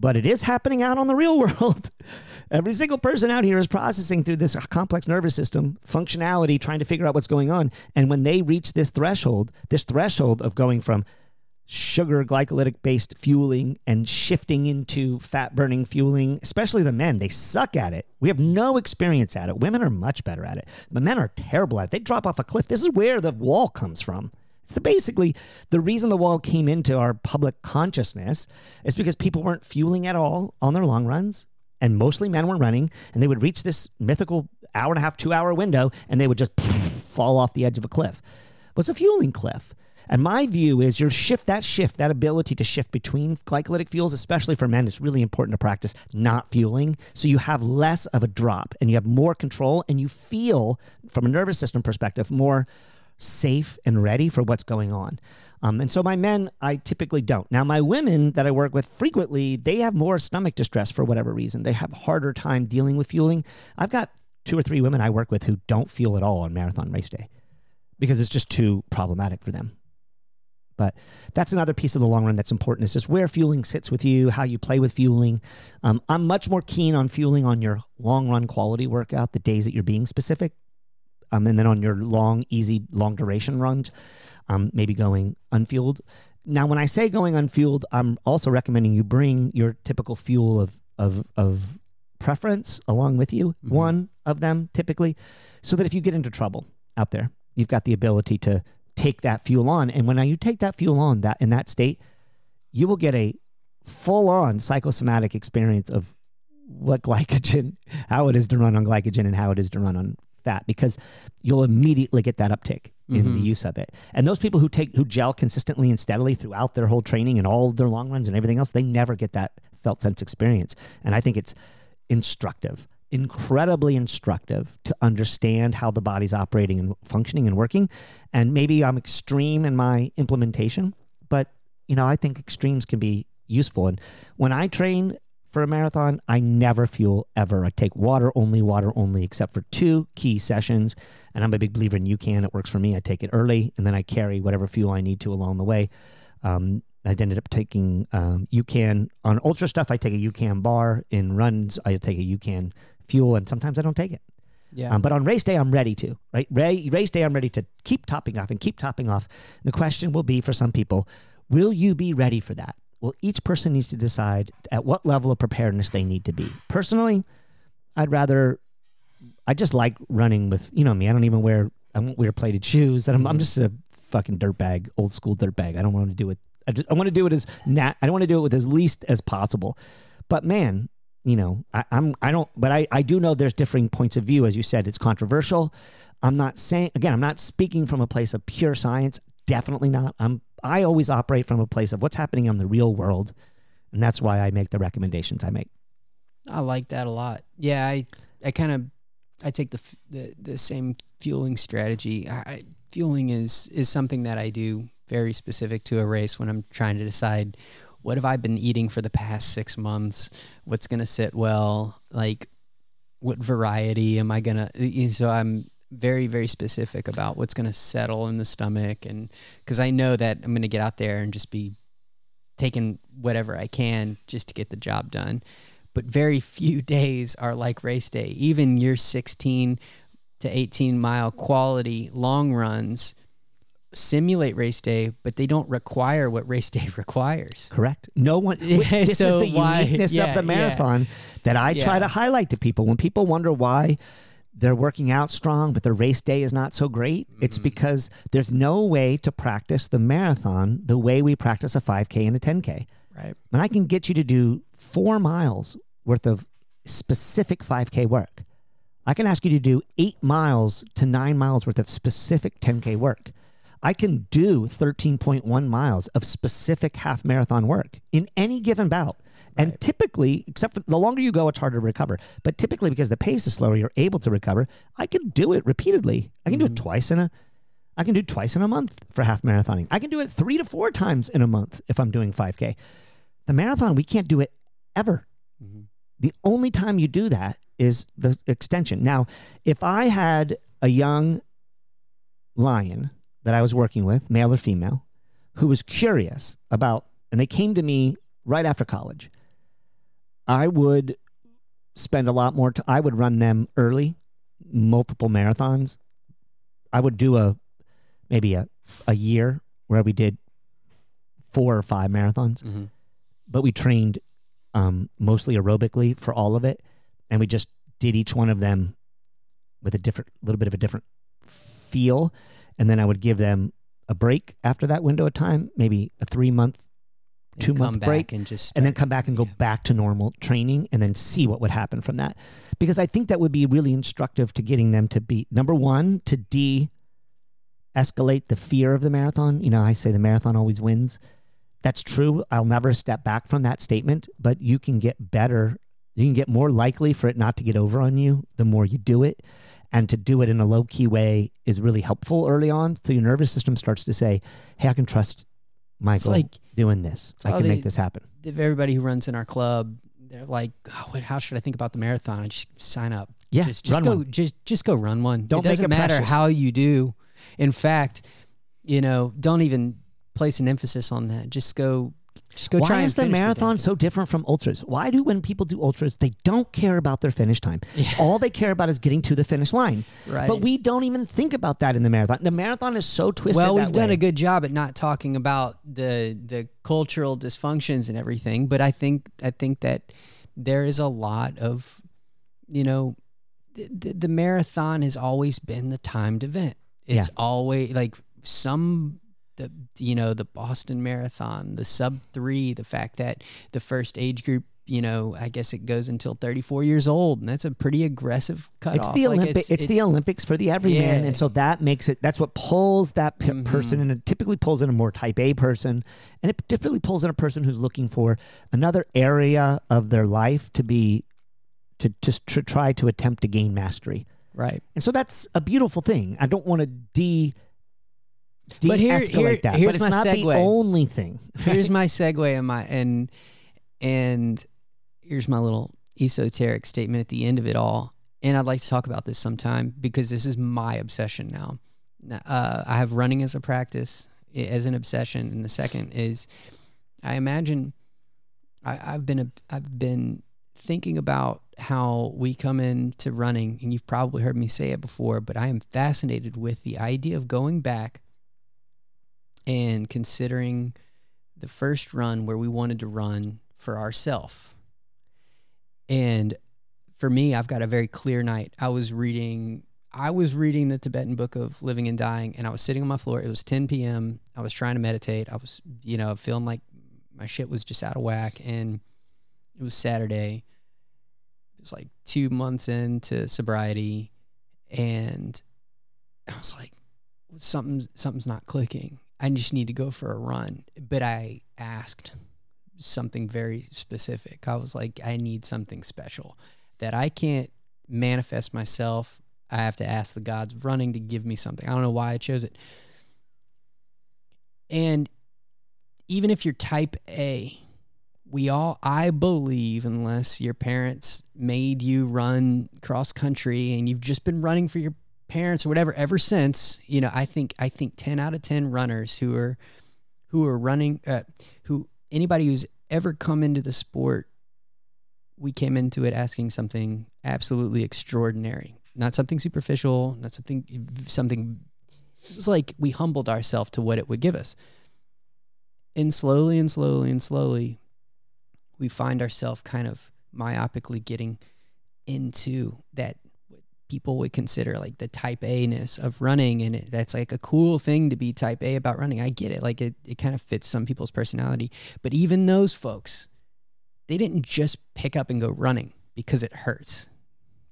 but it is happening out on the real [laughs] world. Every single person out here is processing through this complex nervous system functionality, trying to figure out what's going on. And when they reach this threshold, this threshold of going from sugar glycolytic based fueling and shifting into fat burning fueling, especially the men, they suck at it. We have no experience at it. Women are much better at it, but men are terrible at it. They drop off a cliff. This is where the wall comes from. It's basically the reason the wall came into our public consciousness is because people weren't fueling at all on their long runs, and mostly men were running, and they would reach this mythical hour and a half, two hour window, and they would just [laughs] fall off the edge of a cliff. What's a fueling cliff? And my view is your shift, that shift, that ability to shift between glycolytic fuels, especially for men, is really important to practice not fueling. So you have less of a drop and you have more control and you feel, from a nervous system perspective, more safe and ready for what's going on. Um, and so my men, I typically don't. Now, my women that I work with frequently, they have more stomach distress for whatever reason. They have harder time dealing with fueling. I've got two or three women I work with who don't fuel at all on marathon race day because it's just too problematic for them. But that's another piece of the long run that's important is just where fueling sits with you, how you play with fueling. Um, I'm much more keen on fueling on your long run quality workout, the days that you're being specific. Um, and then on your long, easy, long duration runs, um, maybe going unfueled. Now, when I say going unfueled, I'm also recommending you bring your typical fuel of of of preference along with you, Mhm. one of them typically, so that if you get into trouble out there, you've got the ability to take that fuel on. And when you take that fuel on that in that state, you will get a full on psychosomatic experience of what glycogen, [laughs] how it is to run on glycogen and how it is to run on fat, because you'll immediately get that uptick in the Mhm. use of it. And those people who take who gel consistently and steadily throughout their whole training and all their long runs and everything else, they never get that felt sense experience. And I think it's instructive, incredibly instructive to understand how the body's operating and functioning and working. And maybe I'm extreme in my implementation, but you know, I think extremes can be useful. And when I train for a marathon, I never fuel ever. I take water only, water only, except for two key sessions. And I'm a big believer in UCAN. It works for me. I take it early and then I carry whatever fuel I need to along the way. Um, I ended up taking um, UCAN on ultra stuff. I take a UCAN bar in runs. I take a UCAN fuel, and sometimes I don't take it. Yeah. Um, but on race day, I'm ready to. Right, Ray, race day, I'm ready to keep topping off and keep topping off. The question will be for some people: Will you be ready for that? Well, each person needs to decide at what level of preparedness they need to be. Personally, I'd rather. I just like running with you know me. I don't even wear I won't wear plated shoes, and I'm, I'm mm-hmm. just a fucking dirtbag, old school dirtbag. I don't want to do it. I, just, I want to do it as nat. I don't want to do it with as least as possible. But man, you know, I, I'm I don't, but I I do know there's differing points of view. As you said, it's controversial. I'm not saying again. I'm not speaking from a place of pure science. Definitely not. I'm. I always operate from a place of what's happening in the real world, and that's why I make the recommendations I make. I like that a lot. Yeah, I I kind of I take the, the the same fueling strategy. I, fueling is is something that I do very specific to a race when I'm trying to decide what have I been eating for the past six months, what's gonna sit well, like what variety am I gonna. So I'm very very specific about what's gonna settle in the stomach, and because I know that I'm gonna get out there and just be taking whatever I can just to get the job done but very few [laughs] days are like race day. Even your 16 to 18 mile quality long runs simulate race day, but they don't require what race [laughs] day requires. Correct. No one. [laughs] Yeah, this so is the why- uniqueness yeah, of the yeah. marathon that I try to highlight to people. When people wonder why they're working out strong, but their race day is not so great, Mm-hmm. it's because there's no way to practice the marathon the way we practice a 5K and a 10K. Right. And I can get you to do four miles worth of specific 5K work. I can ask you to do eight miles to nine miles worth of specific 10K work. I can do 13.1 miles of specific half marathon work in any given bout. And typically, except for the longer you go, it's harder to recover. But typically, because the pace is slower, you're able to recover. I can do it repeatedly. I can do it mm-hmm. twice in a I can do it twice in a month for half marathoning. I can do it three to four times in a month if I'm doing 5K. The marathon, we can't do it ever. Mm-hmm. The only time you do that is the extension. Now, if I had a young lion that I was working with, male or female, who was curious about, and they came to me right after college, I would spend a lot more time. I would run them early, multiple marathons. I would do a maybe a, a year where we did four or five marathons Mm-hmm. but we trained um, mostly aerobically for all of it, and we just did each one of them with a different, little bit of a different feel, and then I would give them a break after that window of time, maybe a three month, two month break, and just and then come back and go back to normal training, and then see what would happen from that, because I think that would be really instructive to getting them to be number one to de escalate the fear of the marathon. You know, I say the marathon always wins. That's true. I'll never step back from that statement, but you can get better. You can get more likely for it not to get over on you the more you do it. And to do it in a low key way is really helpful early on. So your nervous system starts to say, hey, I can trust Michael like- doing this. I can the- make this happen. if everybody who runs in our club, they're like, oh, what, how should I think about the marathon? I just sign up. Yeah, just, just run go, one. just just go run one. Don't it doesn't it matter precious. how you do. In fact, you know, don't even place an emphasis on that. Just go, just go Why and is the marathon thing. so different from ultras? Why do when people do ultras, they don't care about their finish time? Yeah. All they care about is getting to the finish line. Right. But we don't even think about that in the marathon. The marathon is so twisted. well, we've done way. a good job at not talking about the the cultural dysfunctions and everything, but I think I think that there is a lot of, you know, the, the, the marathon has always been the timed event. It's Yeah. always like some the you know the Boston Marathon, the sub three, the fact that the first age group. You know, I guess it goes until 34 years old, and that's a pretty aggressive cutoff. It's the Like, Olympic. It's, it- the Olympics for the everyman, Yeah. and so that makes it. That's what pulls that pe- Mhm. person, and it typically pulls in a more Type A person, and it typically pulls in a person who's looking for another area of their life to be, to just to try to attempt to gain mastery. right. And so that's a beautiful thing. I don't want to de. But here- here- that, here's but it's my not the segue. only thing. here's my [laughs] segue and my and and here's my little esoteric statement at the end of it all and i'd like to talk about this sometime because this is my obsession now uh, i have running as a practice as an obsession and the second is i imagine I, i've been a, i've been thinking about how we come into running and you've probably heard me say it before but i am fascinated with the idea of going back and considering the first run where we wanted to run for ourselves. And for me, I've got a very clear night. I was reading I was reading the Tibetan book of living and dying and I was sitting on my floor. It was 10 p.m. I was trying to meditate. I was, you know, feeling like my shit was just out of whack and it was Saturday It was like two months into sobriety, and I was like, something something's not clicking. I just need to go for a run. But I asked something very specific. I was like, I need something special that I can't manifest myself. I have to ask the gods running to give me something. I don't know why I chose it. And even if you're type A, we all, I believe, unless your parents made you run cross country and you've just been running for your parents or whatever ever since, you know, I think, I think 10 out of 10 runners who are, who are running, uh, who, anybody who's ever come into the sport, we came into it asking something absolutely extraordinary, not something superficial, not something, something, it was like we humbled ourselves to what it would give us. And slowly and slowly and slowly, we find ourselves kind of myopically getting into that people would consider like the type A ness of running. And it, that's like a cool thing to be type A about running. I get it. Like it, it kind of fits some people's personality. But even those folks, they didn't just pick up and go running because it hurts.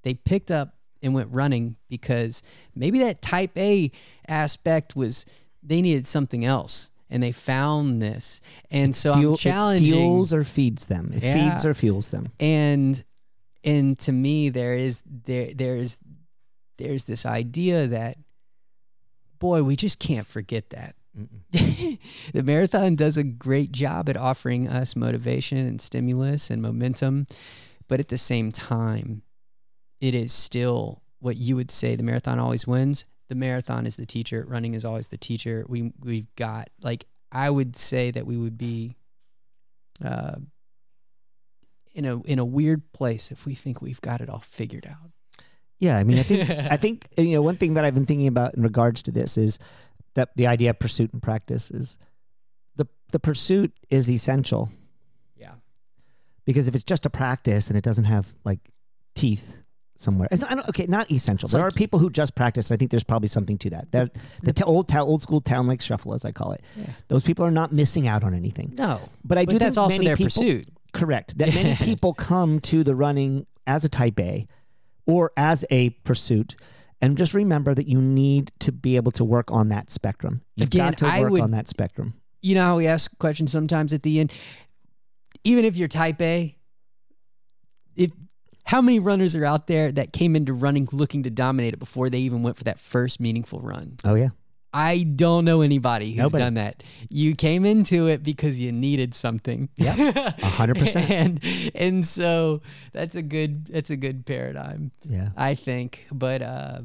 They picked up and went running because maybe that type A aspect was they needed something else and they found this. And so Fuel- I'm it challenging fuels or feeds them. It Yeah. feeds or fuels them. and and to me there is there there's there's this idea that boy we just can't forget that. [laughs] The marathon does a great job at offering us motivation and stimulus and momentum but at the same time it is still what you would say the marathon always wins. The marathon is the teacher. Running is always the teacher. We we've got like i would say that we would be uh, in a in a weird place if we think we've got it all figured out. Yeah, I mean, I think [laughs] I think you know one thing that I've been thinking about in regards to this is that the idea of pursuit and practice is the the pursuit is essential Yeah. because if it's just a practice and it doesn't have like teeth somewhere, it's, I don't, okay, not essential. It's there like- are people who just practice. And I think there's probably something to that. That the, t- old ta- old school town like shuffle, as I call it. Yeah. Those people are not missing out on anything. No. But I but do that's think also many their people, pursuit. Correct. That many [laughs] people come to the running as a type A or as a pursuit. And just remember that you need to be able to work on that spectrum. You've Again, got to work would- on that spectrum. You know how we ask questions sometimes at the end? Even if you're type A, if how many runners are out there that came into running looking to dominate it before they even went for that first meaningful run? Oh yeah. I don't know anybody who's Nobody. done that. You came into it because you needed something. Yep. [laughs] A hundred percent. And and so that's a good that's a good paradigm. Yeah. I think. But uh,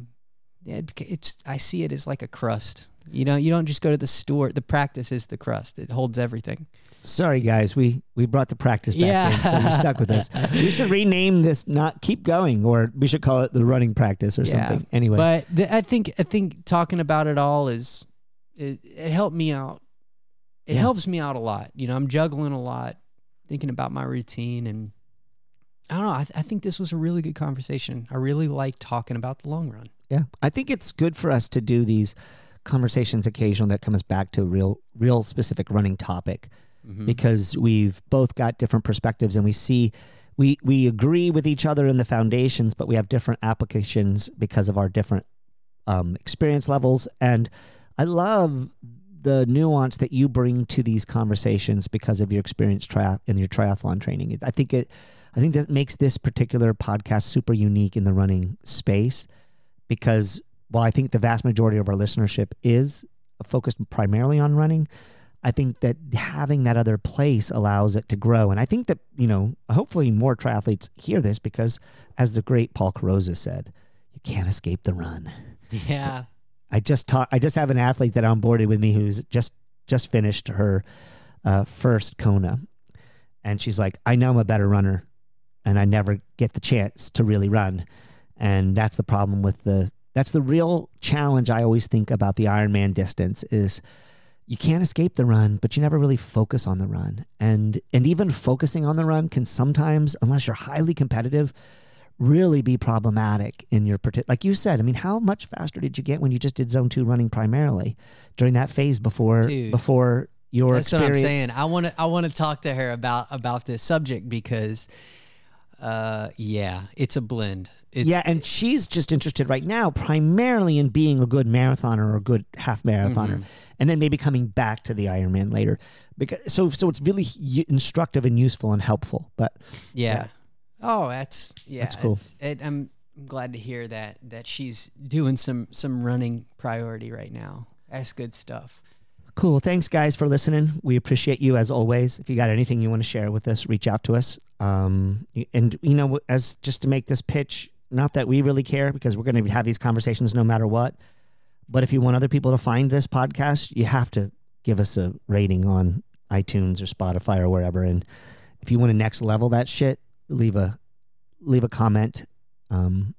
it it's I see it as like a crust. You know, you don't just go to the store. The practice is the crust. It holds everything. Sorry guys, we we brought the practice back Yeah. in, so you're stuck with us. We should rename this not keep going, or we should call it the running practice or Yeah. something. Anyway. But the, I think I think talking about it all is it, it helped me out. It Yeah. helps me out a lot. You know, I'm juggling a lot, thinking about my routine, and I don't know. I, th- I think this was a really good conversation. I really like talking about the long run. Yeah, I think it's good for us to do these conversations occasionally that comes back to a real, real specific running topic Mhm. because we've both got different perspectives and we see we we agree with each other in the foundations, but we have different applications because of our different um, experience levels. And I love the nuance that you bring to these conversations because of your experience in your triathlon training. I think it, I think that makes this particular podcast super unique in the running space because while I think the vast majority of our listenership is focused primarily on running, I think that having that other place allows it to grow. And I think that, you know, hopefully more triathletes hear this because, as the great Paul Carosa said, you can't escape the run. Yeah. I just taught, I just have an athlete that onboarded with me who's just just finished her uh, first Kona, and she's like, I know I'm a better runner, and I never get the chance to really run, and that's the problem with the that's the real challenge I always think about the Ironman distance is you can't escape the run, but you never really focus on the run, and and even focusing on the run can sometimes, unless you're highly competitive, really be problematic in your partic- like you said i mean how much faster did you get when you just did zone 2 running primarily during that phase before Dude. before your That's experience what I'm saying. I want to I want to talk to her about about this subject because Uh, yeah, it's a blend. It's, yeah, and she's just interested right now primarily in being a good marathoner or a good half marathoner, Mm-hmm. and then maybe coming back to the Ironman later. Because so so it's really instructive and useful and helpful. But Yeah. Yeah. Oh, that's yeah. That's cool. It, I'm I'm glad to hear that that she's doing some some running priority right now. That's good stuff. Cool. Thanks, guys, for listening. We appreciate you as always. If you got anything you want to share with us, reach out to us. Um, and you know, as just to make this pitch, not that we really care because we're going to have these conversations no matter what. But if you want other people to find this podcast, you have to give us a rating on iTunes or Spotify or wherever. And if you want to next level that shit, leave a leave a comment, um,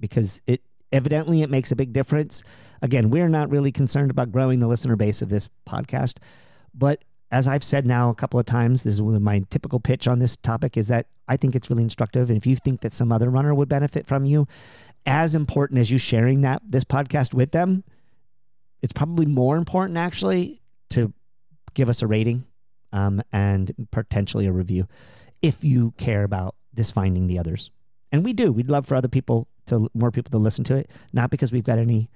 because it evidently it makes a big difference again, we're not really concerned about growing the listener base of this podcast. But as I've said now a couple of times, this is my typical pitch on this topic is that I think it's really instructive. And if you think that some other runner would benefit from you, as important as you sharing that this podcast with them, it's probably more important actually to give us a rating um, and potentially a review if you care about this finding the others. And we do. We'd love for other people to more people to listen to it, not because we've got any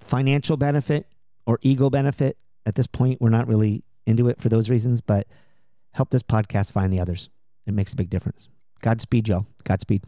financial benefit or ego benefit. At this point, we're not really into it for those reasons, but help this podcast find the others. It makes a big difference. Godspeed, Joe. Godspeed.